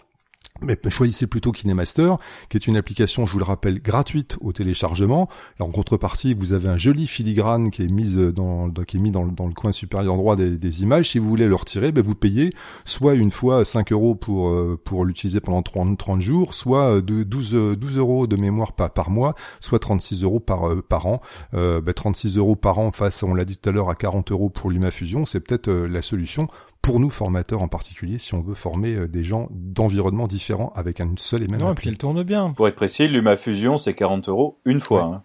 Speaker 2: mais choisissez plutôt KineMaster, qui est une application, je vous le rappelle, gratuite au téléchargement. en contrepartie, vous avez un joli filigrane qui est mis dans, qui est mis dans, le coin supérieur droit des, images. Si vous voulez le retirer, ben vous payez soit une fois 5 euros pour euh, pour l'utiliser pendant 30, 30 jours, soit de 12 12 euros de mémoire par, mois, soit 36 euros par euh, par an. Euh, ben 36 euros par an face, on l'a dit tout à l'heure, à 40 euros pour LumaFusion, c'est peut-être euh, la solution pour nous formateurs en particulier, si on veut former euh, des gens d'environnements différents avec une seule et même
Speaker 1: non, et puis elle tourne bien.
Speaker 3: Pour être précis, LumaFusion, c'est 40 euros une fois. Hein.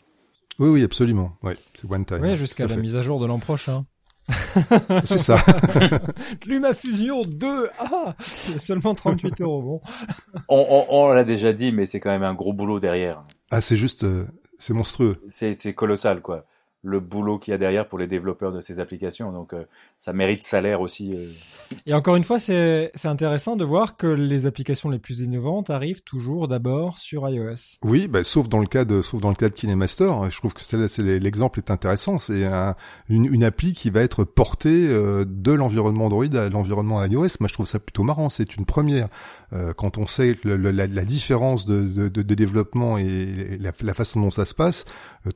Speaker 2: Oui, oui, absolument. Oui, c'est one time.
Speaker 1: Oui, jusqu'à la mise à jour de l'an prochain.
Speaker 2: c'est ça.
Speaker 1: LumaFusion 2, ah, c'est seulement 38 euros. Bon.
Speaker 3: on, on, l'a déjà dit, mais c'est quand même un gros boulot derrière.
Speaker 2: Ah, c'est juste, euh, c'est monstrueux.
Speaker 3: C'est colossal, quoi le boulot qu'il y a derrière pour les développeurs de ces applications. Donc euh, ça mérite salaire aussi. Euh.
Speaker 1: Et encore une fois, c'est intéressant de voir que les applications les plus innovantes arrivent toujours d'abord sur iOS.
Speaker 2: Oui, bah, sauf dans le cas de sauf dans le cas de KineMaster. Je trouve que c'est l'exemple est intéressant. C'est une, une appli qui va être portée euh, de l'environnement Android à l'environnement iOS. Moi, je trouve ça plutôt marrant. C'est une première. Quand on sait la, différence de, de, de, développement et la, façon dont ça se passe,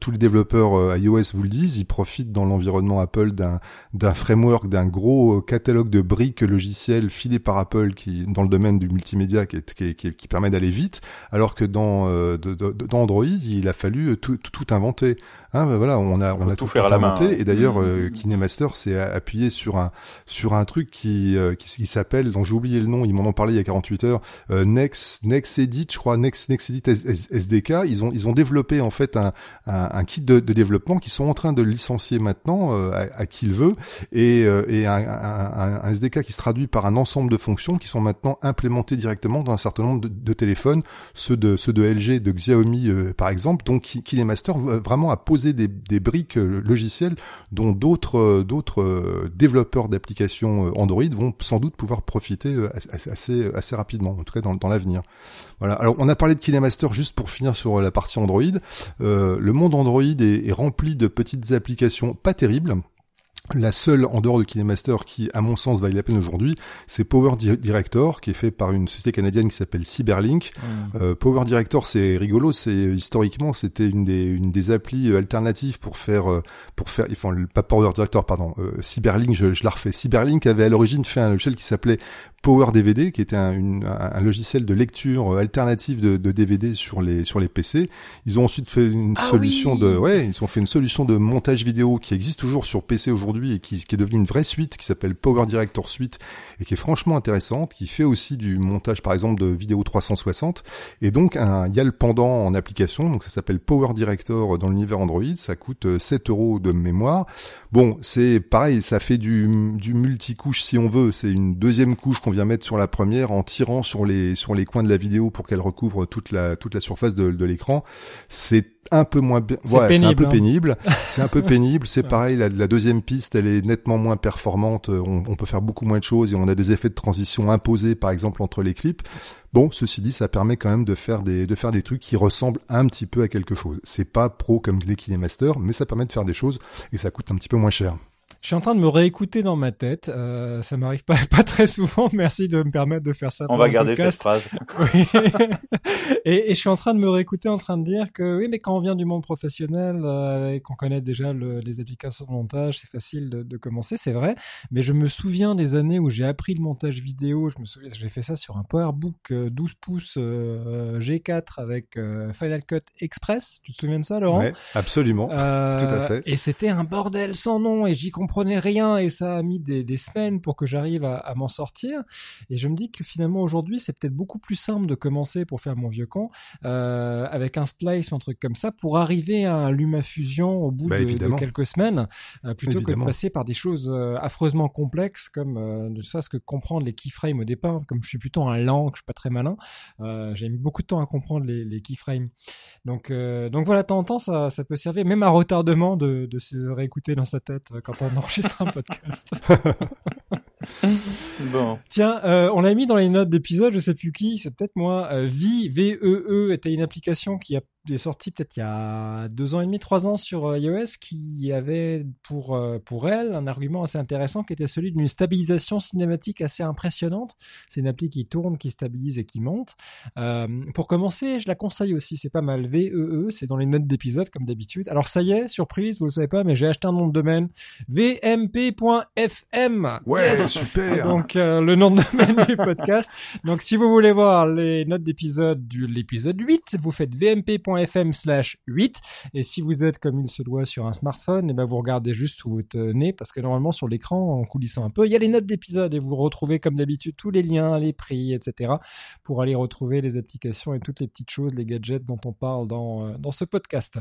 Speaker 2: tous les développeurs iOS vous le disent, ils profitent dans l'environnement Apple d'un framework, d'un gros catalogue de briques logicielles filées par Apple qui dans le domaine du multimédia qui, permet d'aller vite, alors que dans, euh, dans Android, il a fallu tout, tout inventer. Hein, ben voilà, on a on, a tout, fait à la main. Et d'ailleurs, euh, KineMaster s'est appuyé sur un sur un truc qui euh, qui, s'appelle, dont j'ai oublié le nom, ils m'en ont parlé il y a 48 heures, euh, Next Next Edit, je crois, Next Next Edit SDK. Ils ont ils ont développé en fait un un, un kit de, de, développement qui sont en train de licencier maintenant euh, à, à, qui il veut et euh, et un, un, un, SDK qui se traduit par un ensemble de fonctions qui sont maintenant implémentées directement dans un certain nombre de, de téléphones, ceux de ceux de LG, de Xiaomi par exemple. Donc KineMaster vraiment a posé des, briques euh, logicielles dont d'autres euh, euh, développeurs d'applications Android vont sans doute pouvoir profiter assez rapidement, en tout cas dans, l'avenir. Voilà. Alors on a parlé de KineMaster juste pour finir sur la partie Android. le monde Android est rempli de petites applications pas terribles la seule en dehors de KineMaster qui, à mon sens, vaille la peine aujourd'hui, c'est Power Director, qui est fait par une société canadienne qui s'appelle Cyberlink. Mmh. Euh, Power Director, c'est rigolo, c'est historiquement c'était une des une des applis alternatives pour faire euh, pour faire, enfin pas Power Director, pardon, euh, Cyberlink, je, je la refais. Cyberlink avait à l'origine fait un logiciel qui s'appelait Power DVD, qui était un, une, un, logiciel de lecture alternative de, de, DVD sur les sur les PC. Ils ont ensuite fait une ah solution de, ouais, ils ont fait une solution de montage vidéo qui existe toujours sur PC aujourd'hui et qui, est devenue une vraie suite qui s'appelle Power Director Suite et qui est franchement intéressante, qui fait aussi du montage par exemple de vidéos 360 et donc il y pendant en application, donc ça s'appelle Power Director dans l'univers Android, ça coûte 7 euh, euros de mémoire. Bon, c'est pareil, ça fait du, du multicouche si on veut, c'est une deuxième couche qu'on vient mettre sur la première en tirant sur les coins de la vidéo pour qu'elle recouvre toute la toute la surface de, de l'écran. C'est un peu moins bien.
Speaker 1: C'est
Speaker 2: Ouais, c'est un peu
Speaker 1: pénible, hein.
Speaker 2: pénible. C'est un peu pénible. C'est pareil. La, la deuxième piste, elle est nettement moins performante. On, on peut faire beaucoup moins de choses et on a des effets de transition imposés, par exemple entre les clips. Bon, ceci dit, ça permet quand même de faire des de faire des trucs qui ressemblent un petit peu à quelque chose. C'est pas pro comme les KineMaster, mais ça permet de faire des choses et ça coûte un petit peu moins cher.
Speaker 1: Je suis en train de me réécouter dans ma tête. Euh, ça m'arrive pas, pas très souvent. Merci de me permettre de faire ça.
Speaker 3: On va garder
Speaker 1: podcast.
Speaker 3: cette phrase.
Speaker 1: Oui. et, et je suis en train de me réécouter en train de dire que oui, mais quand on vient du monde professionnel euh, et qu'on connaît déjà le- les applications de montage, c'est facile de, de commencer, c'est vrai. Mais je me souviens des années où j'ai appris le montage vidéo. Je me souviens, j'ai fait ça sur un PowerBook euh, 12 pouces euh, G4 avec euh, Final Cut Express. Tu te souviens de ça, Laurent?
Speaker 2: Ouais, absolument.
Speaker 1: euh,
Speaker 2: Tout à fait.
Speaker 1: Et c'était un bordel sans nom et j'y comprenais rien et ça a mis des, des semaines pour que j'arrive à, à m'en sortir. Et je me dis que finalement aujourd'hui c'est peut-être beaucoup plus simple de commencer pour faire mon vieux con euh, avec un splice ou un truc comme ça pour arriver à un LumaFusion au bout
Speaker 2: Bah,
Speaker 1: de, quelques semaines euh, plutôt que de passer par des choses euh, affreusement complexes comme euh, de ça ce que comprendre les keyframes au départ. Comme je suis plutôt un lent, que je suis pas très malin, j'ai mis beaucoup de temps à comprendre les, les keyframes. Donc, donc voilà, de temps en temps, ça, ça peut servir même à retardement de, de se réécouter dans sa tête quand on enregistre un podcast.
Speaker 3: Bon.
Speaker 1: Tiens, euh, on l'a mis dans les notes d'épisode, je sais plus qui, c'est peut-être moi. Euh, Vi, V-E-E, était une application qui a est sortie peut-être il y a deux ans et demi, trois ans sur euh, iOS, qui avait pour euh, pour elle un argument assez intéressant qui était celui d'une stabilisation cinématique assez impressionnante. C'est une appli qui tourne, qui stabilise et qui monte. Euh, pour commencer, je la conseille aussi, c'est pas mal. V-E-E, c'est dans les notes d'épisode comme d'habitude. Alors ça y est, surprise, vous le savez pas, mais j'ai acheté un nom de domaine, vmp.fm.
Speaker 2: Ouais,
Speaker 1: Yes
Speaker 2: super.
Speaker 1: donc euh, le nom de domaine du podcast. Donc si vous voulez voir les notes d'épisode de l'épisode 8, vous faites vmp.fm slash 8. Et si vous êtes comme il se doit sur un smartphone, et ben vous regardez juste sous votre nez parce que normalement sur l'écran, en coulissant un peu, il y a les notes d'épisode et vous retrouvez comme d'habitude tous les liens, les prix, etc. pour aller retrouver les applications et toutes les petites choses, les gadgets dont on parle dans, euh, dans ce podcast.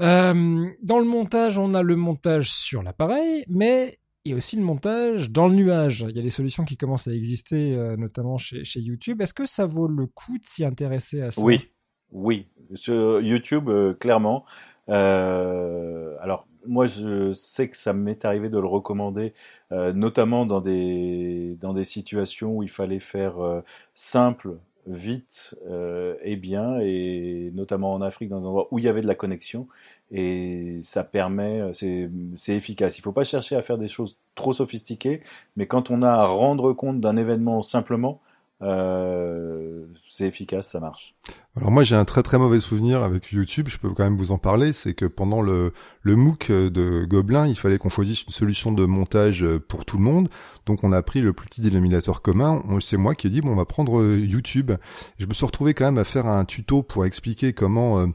Speaker 1: Euh, dans le montage, on a le montage sur l'appareil, mais il y a aussi le montage dans le nuage. Il y a des solutions qui commencent à exister, euh, notamment chez, chez YouTube. Est-ce que ça vaut le coup de s'y intéresser à ça?
Speaker 3: Oui, oui. Sur YouTube, euh, clairement. Euh, alors, moi, je sais que ça m'est arrivé de le recommander, euh, notamment dans des, dans des situations où il fallait faire euh, simple, vite euh, et bien, et notamment en Afrique, dans des endroits où il y avait de la connexion. Et ça permet, c'est efficace. Il ne faut pas chercher à faire des choses trop sophistiquées, mais quand on a à rendre compte d'un événement simplement, euh, c'est efficace, ça marche.
Speaker 2: Alors moi j'ai un très très mauvais souvenir avec YouTube, je peux quand même vous en parler, c'est que pendant le, le MOOC de Gobelin, il fallait qu'on choisisse une solution de montage pour tout le monde, donc on a pris le plus petit dénominateur commun, c'est moi qui ai dit bon on va prendre euh, YouTube. Je me suis retrouvé quand même à faire un tuto pour expliquer comment... euh,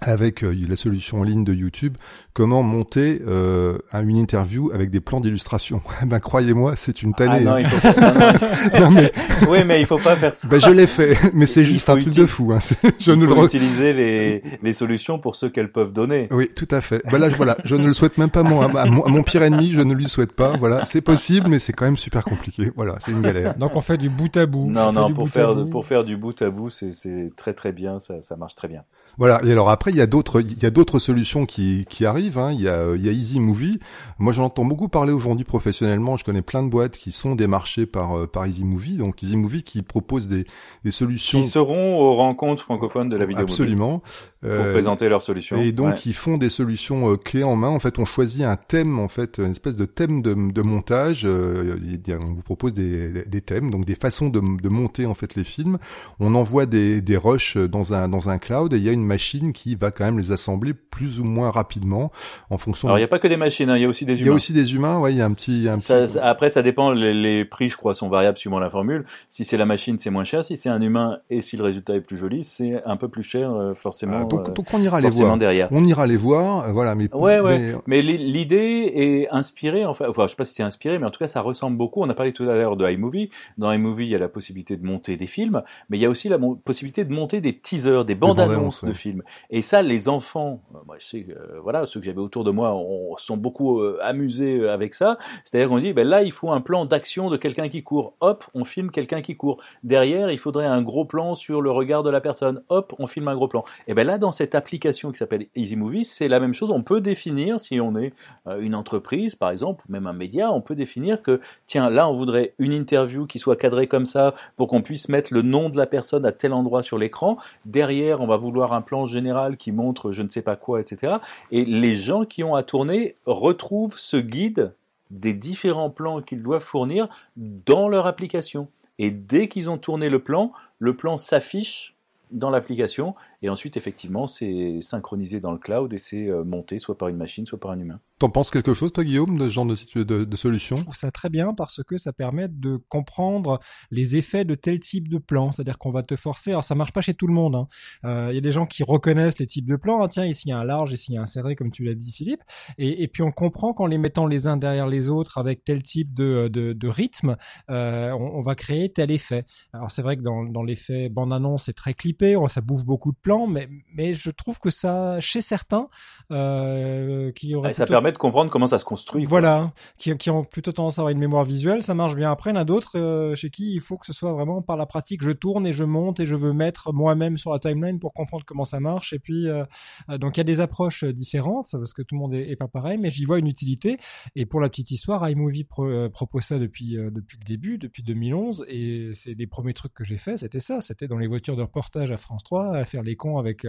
Speaker 2: avec euh, la solution en ligne de YouTube, comment monter euh, un- une interview avec des plans d'illustration. ben croyez-moi, c'est une
Speaker 3: Ah
Speaker 2: tannée.
Speaker 3: non,
Speaker 2: hein.
Speaker 3: il faut pas, non, Non,
Speaker 2: mais
Speaker 3: Oui, mais il faut pas faire ça.
Speaker 2: ben, je l'ai fait, mais c'est juste un truc de fou. Hein. Je
Speaker 3: il
Speaker 2: ne le
Speaker 3: faut utiliser les, les solutions pour ce qu'elles peuvent donner.
Speaker 2: Oui, tout à fait. Bah là, je- voilà, je ne le souhaite même pas moi, à, mon, à mon pire ennemi, je ne lui souhaite pas. Voilà, c'est possible, mais c'est quand même super compliqué. Voilà, c'est une galère.
Speaker 1: Donc on fait du bout à bout.
Speaker 3: Non, non, pour faire,
Speaker 1: bout.
Speaker 3: pour faire du bout à bout, c'est c'est très très bien, ça, ça marche très bien.
Speaker 2: Voilà. Et alors après, il y a d'autres, il y a d'autres solutions qui, qui arrivent. Hein. Il y a, il y a Easy Movie. Moi, j'en entends beaucoup parler aujourd'hui professionnellement. Je connais plein de boîtes qui sont démarchées par euh, par Easy Movie. Donc Easy Movie qui propose des des solutions.
Speaker 3: Qui seront aux rencontres francophones de la vidéo
Speaker 2: Absolument.
Speaker 3: pour
Speaker 2: Euh,
Speaker 3: présenter leurs solutions.
Speaker 2: Et donc
Speaker 3: Ouais.
Speaker 2: ils font des solutions euh, clés en main. En fait, on choisit un thème, en fait, une espèce de thème de, de montage. On vous propose des, des- des thèmes, donc des façons de, de monter en fait les films. On envoie des, des rushs dans un dans un cloud et il y a une machine qui va quand même les assembler plus ou moins rapidement en fonction.
Speaker 3: Alors il
Speaker 2: de-
Speaker 3: n'y a pas que des machines, hein, il y a aussi des
Speaker 2: il y
Speaker 3: humains.
Speaker 2: a aussi des humains. Ouais, il y a un petit un.
Speaker 3: Ça- après, ça dépend. Les, les prix, je crois, sont variables suivant la formule. Si c'est la machine, c'est moins cher. Si c'est un humain et si le résultat est plus joli, c'est un peu plus cher, euh, forcément.
Speaker 2: Ah, donc,
Speaker 3: euh,
Speaker 2: donc on ira les voir.
Speaker 3: derrière.
Speaker 2: On ira les voir. euh, Voilà, mais
Speaker 3: Ouais, ouais.
Speaker 2: mais-
Speaker 3: Mais l'i- l'idée est inspirée, enfin, enfin, je sais pas si c'est inspiré, mais en tout cas, ça ressemble beaucoup. On a parlé tout à l'heure de iMovie. Dans iMovie, il y a la possibilité de monter des films, mais il y a aussi la possibilité de monter des teasers, des bandes
Speaker 2: bandes
Speaker 3: annonces de film. Et ça, les enfants, euh, moi, je sais, voilà, ceux que j'avais autour de moi, on, sont beaucoup amusés avec ça. C'est-à-dire qu'on dit, ben là, il faut un plan d'action de quelqu'un qui court. Hop, on filme quelqu'un qui court. Derrière, il faudrait un gros plan sur le regard de la personne. Hop, on filme un gros plan. Et ben là, dans cette application qui s'appelle Easy Movie, c'est la même chose. On peut définir, si on est une entreprise, par exemple, ou même un média, on peut définir que, tiens, là, on voudrait une interview qui soit cadrée comme ça pour qu'on puisse mettre le nom de la personne à tel endroit sur l'écran. Derrière, on va vouloir un plan général qui montre je ne sais pas quoi, etc. Et les gens qui ont à tourner retrouvent ce guide des différents plans qu'ils doivent fournir dans leur application. Et dès qu'ils ont tourné le plan, le plan s'affiche dans l'application et ensuite effectivement c'est synchronisé dans le cloud et c'est euh, monté soit par une machine soit par un humain.
Speaker 2: T'en penses quelque chose, toi, Guillaume, de ce genre de, de, de, solution?
Speaker 1: Je trouve ça très bien parce que ça permet de comprendre les effets de tel type de plan. C'est-à-dire qu'on va te forcer. Alors, ça marche pas chez tout le monde. Il hein. euh, y a des gens qui reconnaissent les types de plans. Ah, tiens, ici il y a un large, ici il y a un serré, comme tu l'as dit, Philippe. Et, et, puis on comprend qu'en les mettant les uns derrière les autres avec tel type de, de, de rythme, euh, on, on, va créer tel effet. Alors, c'est vrai que dans, dans l'effet bande-annonce, c'est très clippé, ça bouffe beaucoup de mais, mais je trouve que ça, chez certains, euh, qui auraient
Speaker 3: ça permet de comprendre comment ça se construit.
Speaker 1: Voilà, qui, qui, ont plutôt tendance à avoir une mémoire visuelle, ça marche bien. Après, il y en a d'autres euh, chez qui il faut que ce soit vraiment par la pratique. Je tourne et je monte et je veux mettre moi-même sur la timeline pour comprendre comment ça marche. Et puis, euh, donc il y a des approches différentes parce que tout le monde est, pas pareil, mais j'y vois une utilité. Et pour la petite histoire, iMovie propose ça depuis depuis le début, depuis 2011, et c'est les premiers trucs que j'ai fait, c'était ça, c'était dans les voitures de reportage à France 3, à faire les cons avec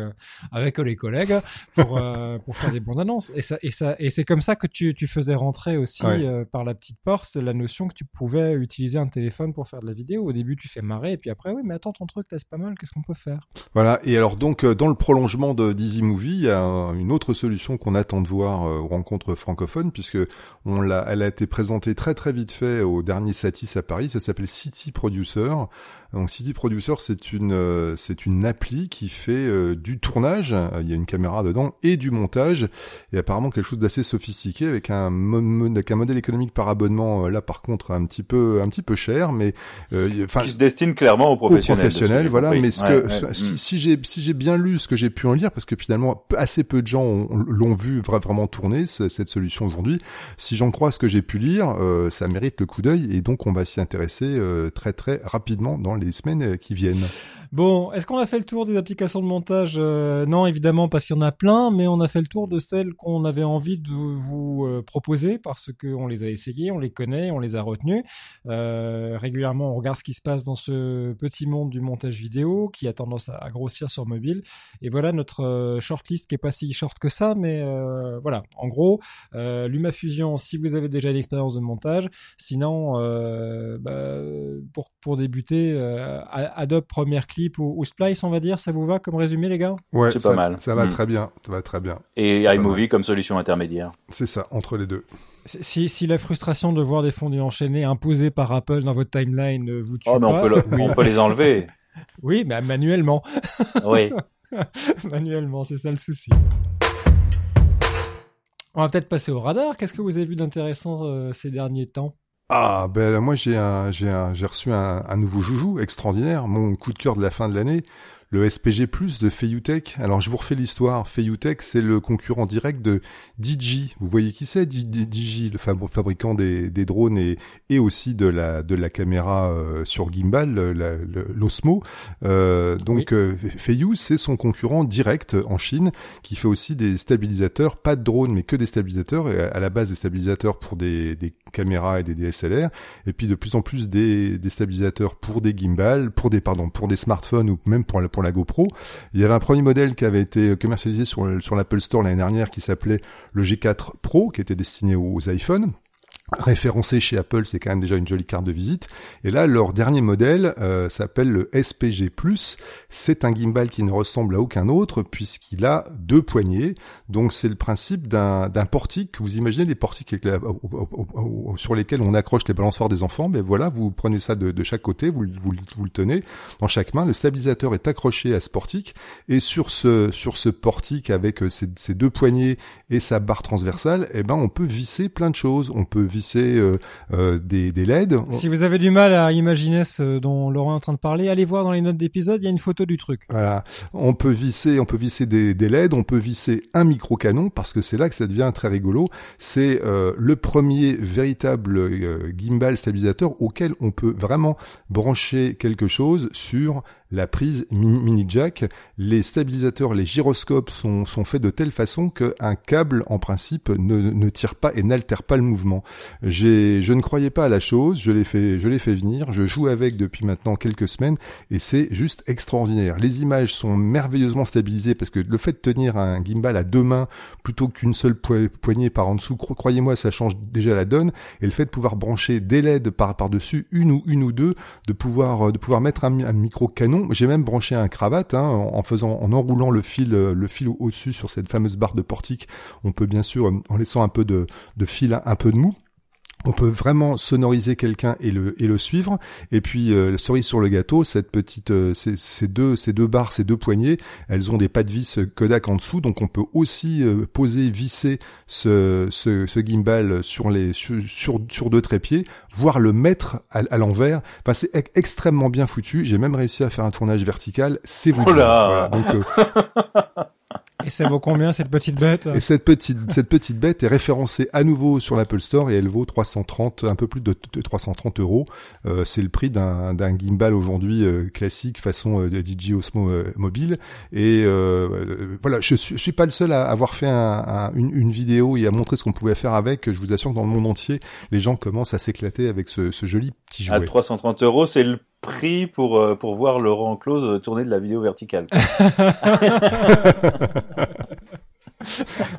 Speaker 1: avec les collègues pour pour faire des bandes annonces. Et ça et ça et c'est comme ça que tu, tu faisais rentrer aussi euh, par la petite porte la notion que tu pouvais utiliser un téléphone pour faire de la vidéo. Au début, tu fais marrer, et puis après, oui, mais attends, ton truc là, c'est pas mal, qu'est-ce qu'on peut faire?
Speaker 2: Voilà, et alors donc, euh, dans le prolongement de d'Easy Movie, il y a une autre solution qu'on attend de voir euh, aux rencontres francophones, puisque on l'a, elle a été présentée très très vite fait au dernier Satis à Paris, ça s'appelle City Producer. Donc City Producer, c'est une c'est une appli qui fait du tournage, il y a une caméra dedans et du montage. Et apparemment quelque chose d'assez sophistiqué avec un, avec un modèle économique par abonnement euh, là par contre un petit peu un petit peu cher mais
Speaker 3: euh, enfin qui se destine clairement aux professionnels.
Speaker 2: Aux professionnels voilà. mais ce que si, si j'ai si j'ai bien lu ce que j'ai pu en lire parce que finalement assez peu de gens l'ont vu vraiment tourner cette solution aujourd'hui. Si j'en crois ce que j'ai pu lire euh, ça mérite le coup d'œil. Et donc on va s'y intéresser très très rapidement dans les semaines qui viennent.
Speaker 1: Bon, est-ce qu'on a fait le tour des applications de montage? Euh, Non, évidemment, parce qu'il y en a plein, mais on a fait le tour de celles qu'on avait envie de vous euh, proposer parce qu'on les a essayées, on les connaît, on les a retenues. Euh, régulièrement, on regarde ce qui se passe dans ce petit monde du montage vidéo qui a tendance à, grossir sur mobile. Et voilà notre shortlist qui est pas si short que ça, mais voilà. En gros, LumaFusion, si vous avez déjà l'expérience de montage, sinon, bah, pour pour débuter, Adobe Premiere Clip ou, Splice, on va dire. Ça vous va comme résumé, les gars?
Speaker 2: Ouais, c'est pas mal. Ça va hmm. très bien. Ça va très bien.
Speaker 3: Et iMovie comme solution intermédiaire.
Speaker 2: C'est ça, entre les deux.
Speaker 1: Si, si, la frustration de voir des fondus enchaînés imposés par Apple dans votre timeline euh, vous tue
Speaker 3: oh, mais on, peut on peut les enlever.
Speaker 1: oui, mais manuellement.
Speaker 3: oui.
Speaker 1: manuellement, c'est ça le souci. On va peut-être passer au radar. Qu'est-ce que vous avez vu d'intéressant euh, ces derniers temps?
Speaker 2: Ah ben moi j'ai un j'ai un j'ai reçu un, un, nouveau joujou extraordinaire, mon coup de cœur de la fin de l'année, le SPG Plus de Feiyutech. Alors je vous refais l'histoire. Feiyutech, c'est le concurrent direct de DJI. Vous voyez qui c'est DJI, le fabricant des, des, drones et, et aussi de la de la caméra euh, sur gimbal, l'Osmo. Euh, donc oui. Euh, c'est son concurrent direct en Chine, qui fait aussi des stabilisateurs, pas de drones, mais que des stabilisateurs. Et à la base des stabilisateurs pour des, des caméras et des DSLR, et puis de plus en plus des, des stabilisateurs pour des gimbals, pour des pardon, pour des smartphones ou même pour, la GoPro. Il y avait un premier modèle qui avait été commercialisé sur, sur l'Apple Store l'année dernière qui s'appelait le G4 Pro, qui était destiné aux iPhones référencé chez Apple, c'est quand même déjà une jolie carte de visite. Et là, leur dernier modèle euh, s'appelle le SPG+. C'est un gimbal qui ne ressemble à aucun autre puisqu'il a deux poignées. Donc c'est le principe d'un portique. Vous imaginez les portiques sur lesquels on accroche les balançoires des enfants. Mais voilà, vous prenez ça de, chaque côté, vous, vous, vous, le tenez dans chaque main. Le stabilisateur est accroché à ce portique et sur ce sur ce portique avec ses, ses deux poignées et sa barre transversale, eh ben on peut visser plein de choses. On peut des, des LED.
Speaker 1: Si vous avez du mal à imaginer ce dont Laurent est en train de parler, allez voir dans les notes d'épisode, il y a une photo du truc.
Speaker 2: Voilà, on peut visser, on peut visser des, des LED, on peut visser un micro canon parce que c'est là que ça devient très rigolo. C'est le premier véritable gimbal stabilisateur auquel on peut vraiment brancher quelque chose sur la prise mini jack. Les stabilisateurs, les gyroscopes sont, sont faits de telle façon qu'un câble, en principe, ne, ne tire pas et n'altère pas le mouvement. Je ne croyais pas à la chose, je l'ai fait, je l'ai fait venir, je joue avec depuis maintenant quelques semaines et c'est juste extraordinaire. Les images sont merveilleusement stabilisées parce que le fait de tenir un gimbal à deux mains plutôt qu'une seule poignée par en dessous, croyez-moi, ça change déjà la donne. Et le fait de pouvoir brancher des LED par, par dessus, une ou une ou deux, de pouvoir, de pouvoir mettre un, un micro canon j'ai même branché un cravate hein, en faisant, en enroulant le fil, euh, le fil au-dessus sur cette fameuse barre de portique. On peut bien sûr, en laissant un peu de, de fil, un peu de mou, on peut vraiment sonoriser quelqu'un et le et le suivre. Et puis euh, cerise sur le gâteau cette petite euh, ces, deux ces deux barres ces deux poignées elles ont des pas de vis Kodak en dessous. Donc on peut aussi euh, poser visser ce, ce, ce gimbal sur les sur, sur, deux trépieds voire le mettre à, l'envers. Enfin c'est extrêmement bien foutu. J'ai même réussi à faire un tournage vertical. C'est vous
Speaker 3: oh voilà.
Speaker 2: donc
Speaker 1: Et ça vaut combien cette petite bête
Speaker 2: Et cette petite cette petite bête est référencée à nouveau sur l'Apple Store et elle vaut 330 un peu plus de 330 euros. Euh, c'est le prix d'un d'un gimbal aujourd'hui euh, classique façon euh, DJ Osmo euh, mobile. Et voilà, je suis, je suis pas le seul à avoir fait un, une, une, vidéo et à montrer ce qu'on pouvait faire avec. Je vous assure que dans le monde entier, les gens commencent à s'éclater avec ce, ce joli petit jouet. À
Speaker 3: 330 euros, c'est le pour, euh, pour voir Laurent Close tourner de la vidéo verticale.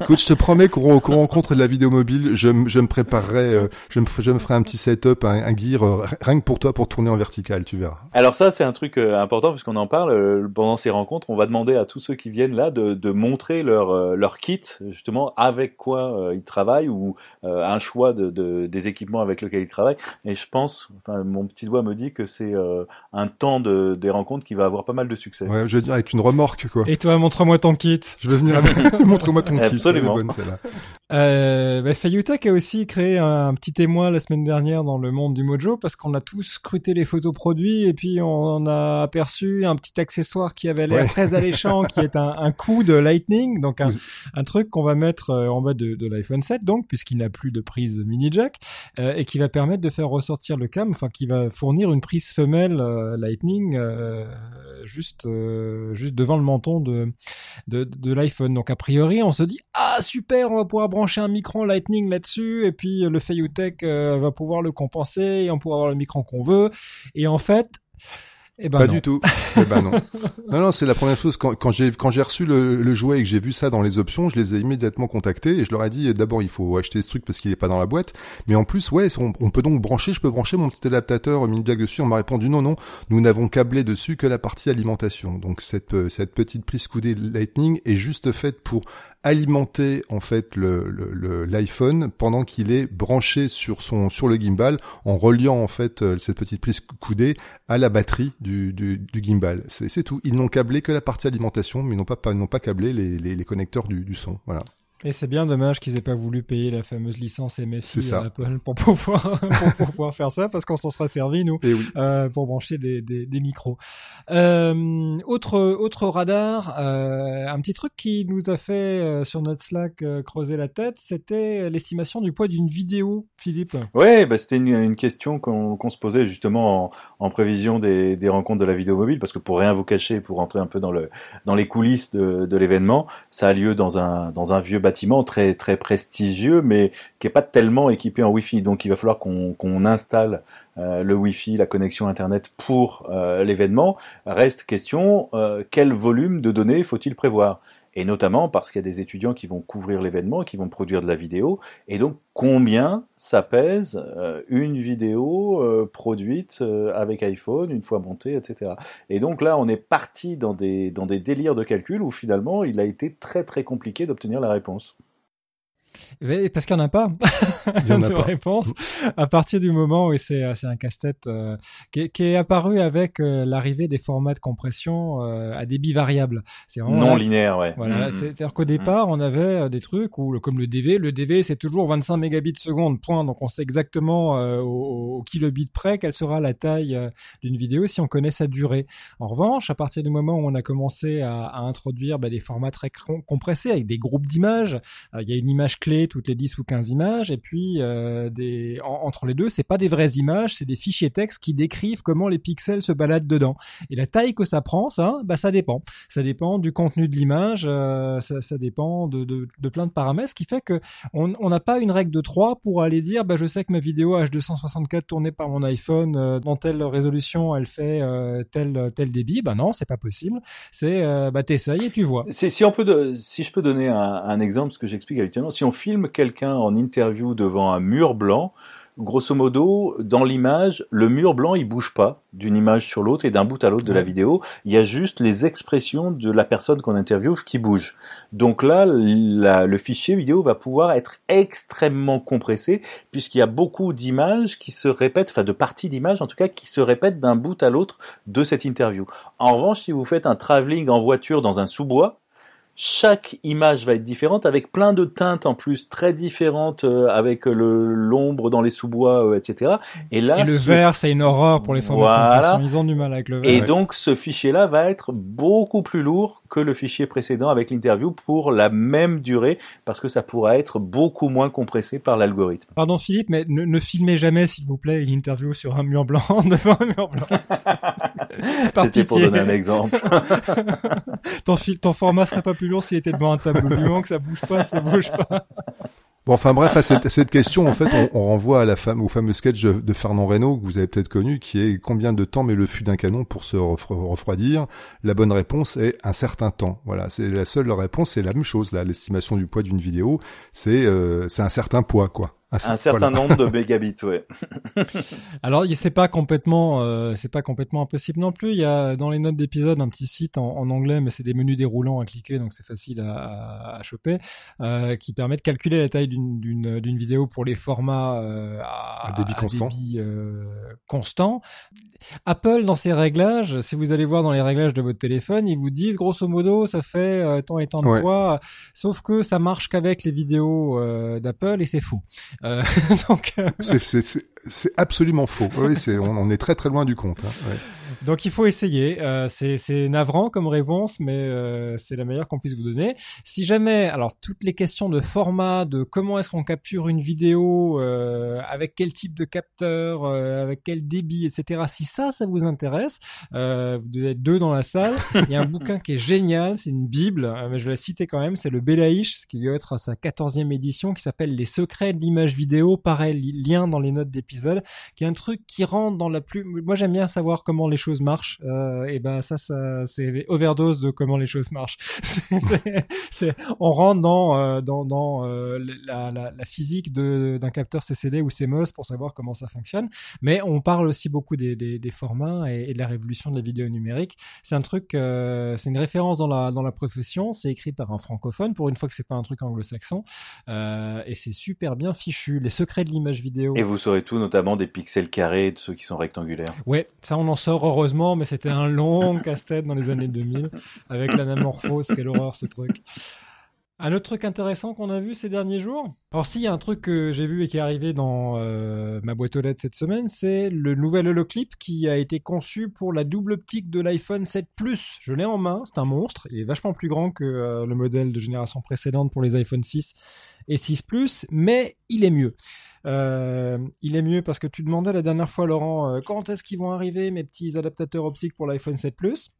Speaker 2: Écoute, je te promets qu'on rencontre de la vidéo mobile, je, je me préparerai, euh, je, me, je me ferai un petit setup, un, un gear, euh, rien que pour toi, pour tourner en vertical, tu verras.
Speaker 3: Alors ça, c'est un truc euh, important puisqu'on en parle pendant ces rencontres. On va demander à tous ceux qui viennent là de, de montrer leur leur kit, justement, avec quoi ils travaillent ou un choix de, de, des équipements avec lesquels ils travaillent. Et je pense, enfin, mon petit doigt me dit que c'est un temps de, des rencontres qui va avoir pas mal de succès.
Speaker 2: Ouais, je veux dire avec une remorque, quoi.
Speaker 1: Et toi, montre-moi ton kit.
Speaker 2: Je vais venir avec... montre-moi ton kit.
Speaker 3: Absolument.
Speaker 2: Bonne,
Speaker 1: euh, bah, a aussi créé un, petit témoin la semaine dernière dans le monde du Mojo parce qu'on a tous scruté les photos produits et puis on a aperçu un petit accessoire qui avait l'air très alléchant qui est un, un, coup de Lightning, donc un, un truc qu'on va mettre euh, en bas de, de l'iPhone 7 donc puisqu'il n'a plus de prise mini jack euh, et qui va permettre de faire ressortir le cam, enfin qui va fournir une prise femelle euh, Lightning juste juste devant le menton de de, de l'iPhone. Donc a priori on se dit ah super on va pouvoir brancher un micro Lightning là-dessus et puis le Fayutech euh, va pouvoir le compenser et on pourra avoir le micro qu'on veut. Et en fait,
Speaker 2: eh ben pas du tout. eh ben non. Non, non, c'est la première chose. Quand, quand j'ai quand j'ai reçu le, le, jouet et que j'ai vu ça dans les options, je les ai immédiatement contactés et je leur ai dit d'abord il faut acheter ce truc parce qu'il est pas dans la boîte, mais en plus ouais, on, on peut donc brancher, je peux brancher mon petit adaptateur mini jack dessus. On m'a répondu non non, nous n'avons câblé dessus que la partie alimentation. Donc cette euh, cette petite prise coudée Lightning est juste faite pour alimenter en fait le l'iPhone pendant qu'il est branché sur son sur le gimbal en reliant en fait euh, cette petite prise coudée à la batterie du, du, du gimbal. C'est tout. Ils n'ont câblé que la partie alimentation, mais ils n'ont pas, pas, pas câblé les, les, les connecteurs du, du son. Voilà.
Speaker 1: Et c'est bien dommage qu'ils aient pas voulu payer la fameuse licence MFI à Apple pour pouvoir, pour, pouvoir faire ça, parce qu'on s'en sera servi nous
Speaker 2: oui.
Speaker 1: euh, pour brancher des, des, des micros. Euh, autre autre radar, euh, un petit truc qui nous a fait sur notre Slack creuser la tête, c'était l'estimation du poids d'une vidéo, Philippe.
Speaker 3: Ouais, bah c'était une, une, question qu'on qu'on se posait justement en, en prévision des, des, rencontres de la vidéo mobile, parce que pour rien vous cacher, pour rentrer un peu dans le dans les coulisses de, de l'événement, ça a lieu dans un dans un vieux bâtiment très prestigieux, mais qui est pas tellement équipé en Wi-Fi. Donc il va falloir qu'on installe euh, le Wi-Fi, la connexion Internet pour euh, l'événement. Reste question, euh, quel volume de données faut-il prévoir? Et notamment parce qu'il y a des étudiants qui vont couvrir l'événement, qui vont produire de la vidéo, et donc combien ça pèse une vidéo produite avec iPhone, une fois montée, etc. Et donc là, on est parti dans des, dans des délires de calcul où finalement, il a été très très compliqué d'obtenir la réponse.
Speaker 1: Parce qu'il n'y en a pas.
Speaker 2: Il y en a pas.
Speaker 1: réponse. À partir du moment où c'est c'est un casse-tête euh, qui, est, qui, est apparu avec euh, l'arrivée des formats de compression euh, à débit variable.
Speaker 3: C'est non linéaire, ouais.
Speaker 1: Voilà, mm-hmm. c'est-à-dire qu'au départ, on avait des trucs où comme le DV, le DV c'est toujours 25 mégabits seconde, point. Donc on sait exactement au, au, kilobit près quelle sera la taille d'une vidéo si on connaît sa durée. En revanche, à partir du moment où on a commencé à, à introduire bah, des formats très compressés avec des groupes d'images, il y a une image clé toutes les 10 ou 15 images, et puis euh, des, entre les deux, c'est pas des vraies images, c'est des fichiers texte qui décrivent comment les pixels se baladent dedans. Et la taille que ça prend, ça, bah ça dépend. Ça dépend du contenu de l'image, euh, ça, ça, dépend de, de, plein de paramètres, ce qui fait que on n'a pas une règle de 3 pour aller dire, bah je sais que ma vidéo H264 tournée par mon iPhone euh, dans telle résolution, elle fait tel tel débit. Bah non, c'est pas possible. C'est bah t'essayes et tu vois.
Speaker 3: Si on peut, si je peux donner un, un exemple, ce que j'explique habituellement, si on filme quelqu'un en interview devant un mur blanc, grosso modo, dans l'image, le mur blanc, il bouge pas d'une image sur l'autre et d'un bout à l'autre de la vidéo. Il y a juste les expressions de la personne qu'on interviewe qui bougent. Donc là, le fichier vidéo va pouvoir être extrêmement compressé puisqu'il y a beaucoup d'images qui se répètent, enfin de parties d'images en tout cas, qui se répètent d'un bout à l'autre de cette interview. En revanche, si vous faites un travelling en voiture dans un sous-bois, chaque image va être différente avec plein de teintes en plus très différentes euh, avec le l'ombre dans les sous-bois euh, etc
Speaker 1: et là le vert c'est une horreur pour les formats ils ont du mal avec le vert.
Speaker 3: Et donc ce fichier là va être beaucoup plus lourd que le fichier précédent avec l'interview pour la même durée parce que ça pourra être beaucoup moins compressé par l'algorithme
Speaker 1: pardon Philippe mais ne, ne filmez jamais s'il vous plaît une interview sur un mur blanc devant un mur blanc
Speaker 3: c'était pour donner un exemple
Speaker 1: ton, ton format sera pas plus s'il était devant un tableau. Du que ça bouge pas, ça bouge pas.
Speaker 2: Bon, enfin bref, à cette, question, en fait, on, on, renvoie à la femme, au fameux sketch de, Fernand Reynaud que vous avez peut-être connu, qui est combien de temps met le fût d'un canon pour se refroidir? La bonne réponse est un certain temps. Voilà, c'est la seule réponse, c'est la même chose là. L'estimation du poids d'une vidéo, c'est euh, c'est un certain poids, quoi.
Speaker 3: Un certain nombre de mégabits, ouais.
Speaker 1: Alors, c'est pas complètement, euh, c'est pas complètement impossible non plus. Il y a dans les notes d'épisode un petit site en, en anglais, mais c'est des menus déroulants à cliquer, donc c'est facile à, à choper, euh, qui permet de calculer la taille d'une vidéo pour les formats euh, à,
Speaker 2: débit constant.
Speaker 1: Euh, constant. Apple, dans ses réglages, si vous allez voir dans les réglages de votre téléphone, ils vous disent grosso modo, ça fait euh, tant et tant de poids, sauf que ça marche qu'avec les vidéos d'Apple et c'est faux.
Speaker 2: donc, c'est absolument faux. Oui, on, on, est très très loin du compte. Hein. Ouais.
Speaker 1: Donc il faut essayer. Euh, c'est navrant comme réponse, mais euh, c'est la meilleure qu'on puisse vous donner. Si jamais, alors toutes les questions de format, de comment est-ce qu'on capture une vidéo, euh, avec quel type de capteur, euh, avec quel débit, etc. Si ça, ça vous intéresse, euh, vous devez être deux dans la salle. Il y a un bouquin qui est génial, c'est une bible, mais je vais la citer quand même. C'est le Belaïch, ce qui doit être à sa quatorzième édition, qui s'appelle Les secrets de l'image vidéo. Pareil, lien dans les notes d'épisode, qui est un truc qui rentre dans la plus. Moi, j'aime bien savoir comment les choses choses marchent. Euh, et ben ça, ça c'est overdose de comment les choses marchent. c'est, on rentre dans euh, dans, dans euh, la, la, la, physique de, d'un capteur CCD ou CMOS pour savoir comment ça fonctionne. Mais on parle aussi beaucoup des, des, des formats et, de la révolution de la vidéo numérique. C'est un truc, c'est une référence dans la dans la profession. C'est écrit par un francophone pour une fois que c'est pas un truc anglo-saxon. Et c'est super bien fichu. Les secrets de l'image vidéo.
Speaker 3: Et vous saurez tout, notamment des pixels carrés de ceux qui sont rectangulaires.
Speaker 1: Ouais, ça on en sort heureusement, mais c'était un long casse-tête dans les années 2000 avec l'anamorphose. Quelle horreur ce truc. Un autre truc intéressant qu'on a vu ces derniers jours? Alors s'il y a un truc que j'ai vu et qui est arrivé dans euh, ma boîte aux lettres cette semaine, c'est le nouvel holoclip qui a été conçu pour la double optique de l'iPhone 7 Plus. Je l'ai en main, c'est un monstre, il est vachement plus grand que euh, le modèle de génération précédente pour les iPhone 6 et 6 Plus, mais il est mieux. Euh, il est mieux parce que tu demandais la dernière fois, Laurent, euh, quand est-ce qu'ils vont arriver mes petits adaptateurs optiques pour l'iPhone 7 Plus?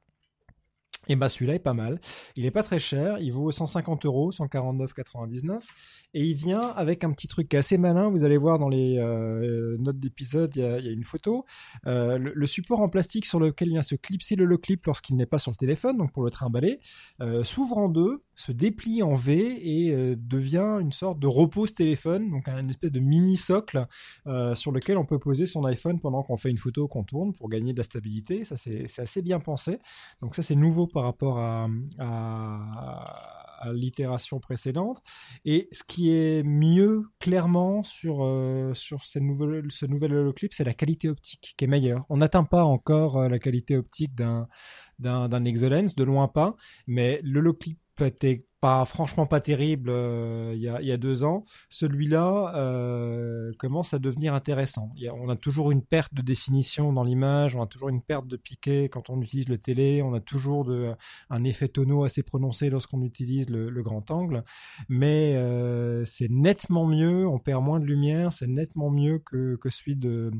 Speaker 1: Et bah celui-là est pas mal. Il est pas très cher, il vaut 150 euros, 149,99. Et il vient avec un petit truc assez malin. Vous allez voir dans les euh, notes d'épisode, il y, a, une photo. Euh, le, le, support en plastique sur lequel vient se clipser le clip lorsqu'il n'est pas sur le téléphone, donc pour le trimballer, euh, s'ouvre en deux, se déplie en V et euh, devient une sorte de repose téléphone, donc un espèce de mini socle sur lequel on peut poser son iPhone pendant qu'on fait une photo qu'on tourne pour gagner de la stabilité. Ça c'est assez bien pensé. Donc ça c'est nouveau par rapport à, l'itération précédente. Et ce qui est mieux clairement sur euh, sur ce nouvel holoclip, c'est la qualité optique qui est meilleure. On n'atteint pas encore euh, la qualité optique d'un d'un Exolens, de loin pas, mais l'holoclip était pas franchement pas terrible euh, il, y a, y a, deux ans. Celui-là euh, commence à devenir intéressant. On a toujours une perte de définition dans l'image, on a toujours une perte de piqué quand on utilise le télé, on a toujours de, un effet tonneau assez prononcé lorsqu'on utilise le, le, grand angle, mais euh, c'est nettement mieux, on perd moins de lumière, c'est nettement mieux que, que celui de,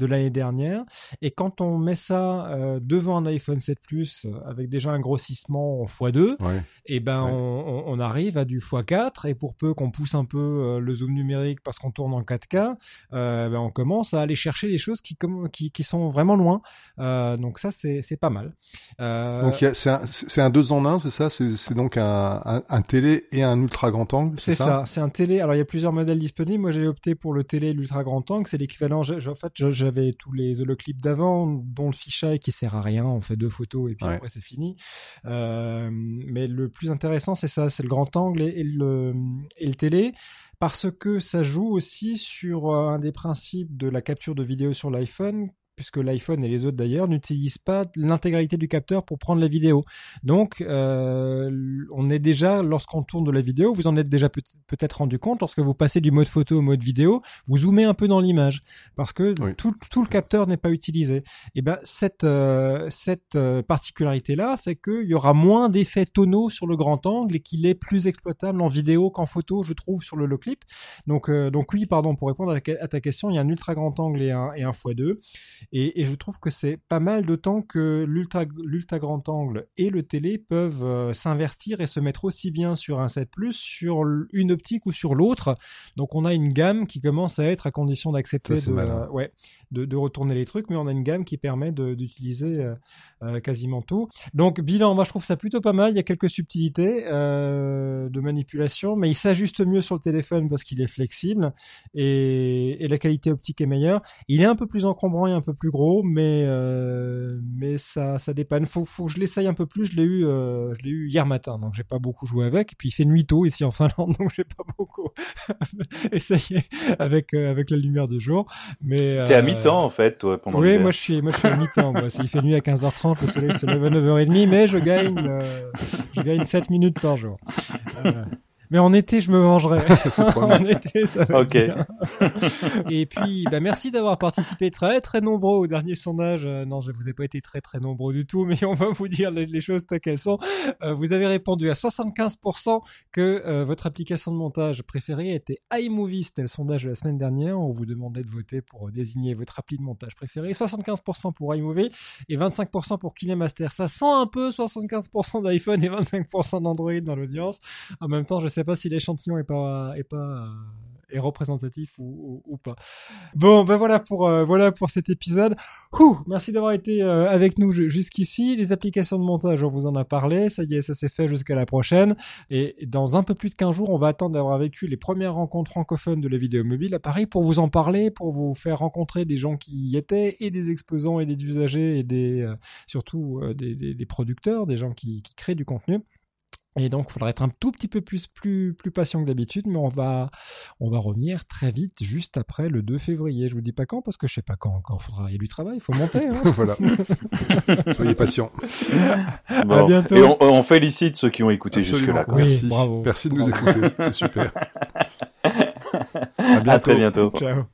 Speaker 1: de l'année dernière. Et quand on met ça euh, devant un iPhone 7 Plus avec déjà un grossissement en x2,
Speaker 2: ouais.
Speaker 1: et eh ben
Speaker 2: Ouais.
Speaker 1: on, on arrive à du x4 et pour peu qu'on pousse un peu euh, le zoom numérique parce qu'on tourne en 4K, euh, ben on commence à aller chercher des choses qui, qui, qui sont vraiment loin. Donc ça c'est c'est pas mal.
Speaker 2: Donc il y a- c'est un, un deux en un, c'est ça? C'est c'est donc un, un, un télé et un ultra grand angle,
Speaker 1: C'est ça, c'est un télé. Alors il y a plusieurs modèles disponibles. Moi j'ai opté pour le télé et l'ultra grand angle. C'est l'équivalent. En fait, je- j'avais tous les holoclips d'avant, dont le fisheye qui sert à rien. On fait deux photos et puis
Speaker 2: Ouais.
Speaker 1: après c'est fini. Euh, mais le plus intéressant c'est ça, c'est le grand angle et, et le et le télé. Parce que ça joue aussi sur euh, un des principes de la capture de vidéo sur l'iPhone, puisque l'iPhone et les autres d'ailleurs n'utilisent pas l'intégralité du capteur pour prendre la vidéo. Donc, euh, on est déjà, lorsqu'on tourne de la vidéo, vous en êtes déjà peut- peut-être rendu compte, lorsque vous passez du mode photo au mode vidéo, vous zoomez un peu dans l'image, parce que
Speaker 2: Oui.
Speaker 1: tout, tout le capteur n'est pas utilisé. Et ben cette, euh, cette euh, particularité-là fait qu'il y aura moins d'effets tonaux sur le grand angle et qu'il est plus exploitable en vidéo qu'en photo, je trouve, sur le low clip. Donc, euh, donc oui, pardon, pour répondre à, ta- à ta question, il y a un ultra grand angle et un, et un x2. Et, et je trouve que c'est pas mal, d'autant que l'ultra, l'ultra grand angle et le télé peuvent euh, s'invertir et se mettre aussi bien sur un 7 Plus, sur une optique ou sur l'autre. Donc on a une gamme qui commence à être à condition d'accepter
Speaker 2: Ça, c'est
Speaker 1: de,
Speaker 2: malin.
Speaker 1: euh, ouais, de, de retourner les trucs, mais on a une gamme qui permet d'utiliser euh, euh, quasiment tout. Donc bilan, moi je trouve ça plutôt pas mal. Il y a quelques subtilités euh, de manipulation, mais il s'ajuste mieux sur le téléphone parce qu'il est flexible et, et la qualité optique est meilleure. Il est un peu plus encombrant et un peu plus gros, mais euh, mais ça ça dépanne. Faut faut que je l'essaye un peu plus. Je l'ai eu euh, je l'ai eu hier matin, donc j'ai pas beaucoup joué avec. Et puis il fait nuit tôt ici en Finlande, donc j'ai pas beaucoup essayé avec euh, avec la lumière du jour. Mais
Speaker 3: T'es à mi-temps en fait, toi, pendant
Speaker 1: oui, moi je suis, moi je suis à mi-temps. moi. Il fait nuit à 15h30, le soleil se lève à 9h30, mais je gagne, euh, je gagne 7 minutes par jour. Euh, mais en été, je me vengerai. En été, ça va
Speaker 3: Ok.
Speaker 1: bien. Et puis, bah, merci d'avoir participé très très nombreux au dernier sondage. Euh, non, je vous ai pas été très très nombreux du tout, mais on va vous dire les, les choses telles qu'elles sont. Euh, vous avez répondu à 75% que euh, votre application de montage préférée était iMovie. C'était le sondage de la semaine dernière. On vous demandait de voter pour désigner votre appli de montage préférée. 75% pour iMovie et 25% pour KineMaster. Ça sent un peu 75% d'iPhone et 25% d'Android dans l'audience. En même temps, je sais pas si l'échantillon est pas est pas euh, est représentatif ou, ou, pas. Bon, ben voilà pour euh, voilà pour cet épisode. Ouh, merci d'avoir été euh, avec nous ju- jusqu'ici. Les applications de montage, on vous en a parlé. Ça y est, ça s'est fait jusqu'à la prochaine. Et dans un peu plus de 15 jours, on va attendre d'avoir vécu les premières rencontres francophones de la vidéo mobile à Paris pour vous en parler, pour vous faire rencontrer des gens qui y étaient et des exposants et des usagers et des surtout des, producteurs, des gens qui créent du contenu. Et donc, il faudra être un tout petit peu plus, plus, plus patient que d'habitude, mais on va, on va revenir très vite, juste après le 2 février. Je vous dis pas quand, parce que je sais pas quand encore. Faudra, il y a du travail, il faut monter. Hein.
Speaker 2: voilà. Soyez patients.
Speaker 3: Bon.
Speaker 1: À bientôt.
Speaker 3: Et on, on félicite ceux qui ont écouté jusque-là.
Speaker 1: Oui,
Speaker 2: Merci.
Speaker 1: bravo.
Speaker 2: Merci de nous
Speaker 1: Bravo.
Speaker 2: écouter. C'est super. À
Speaker 3: très bientôt.
Speaker 1: Ciao.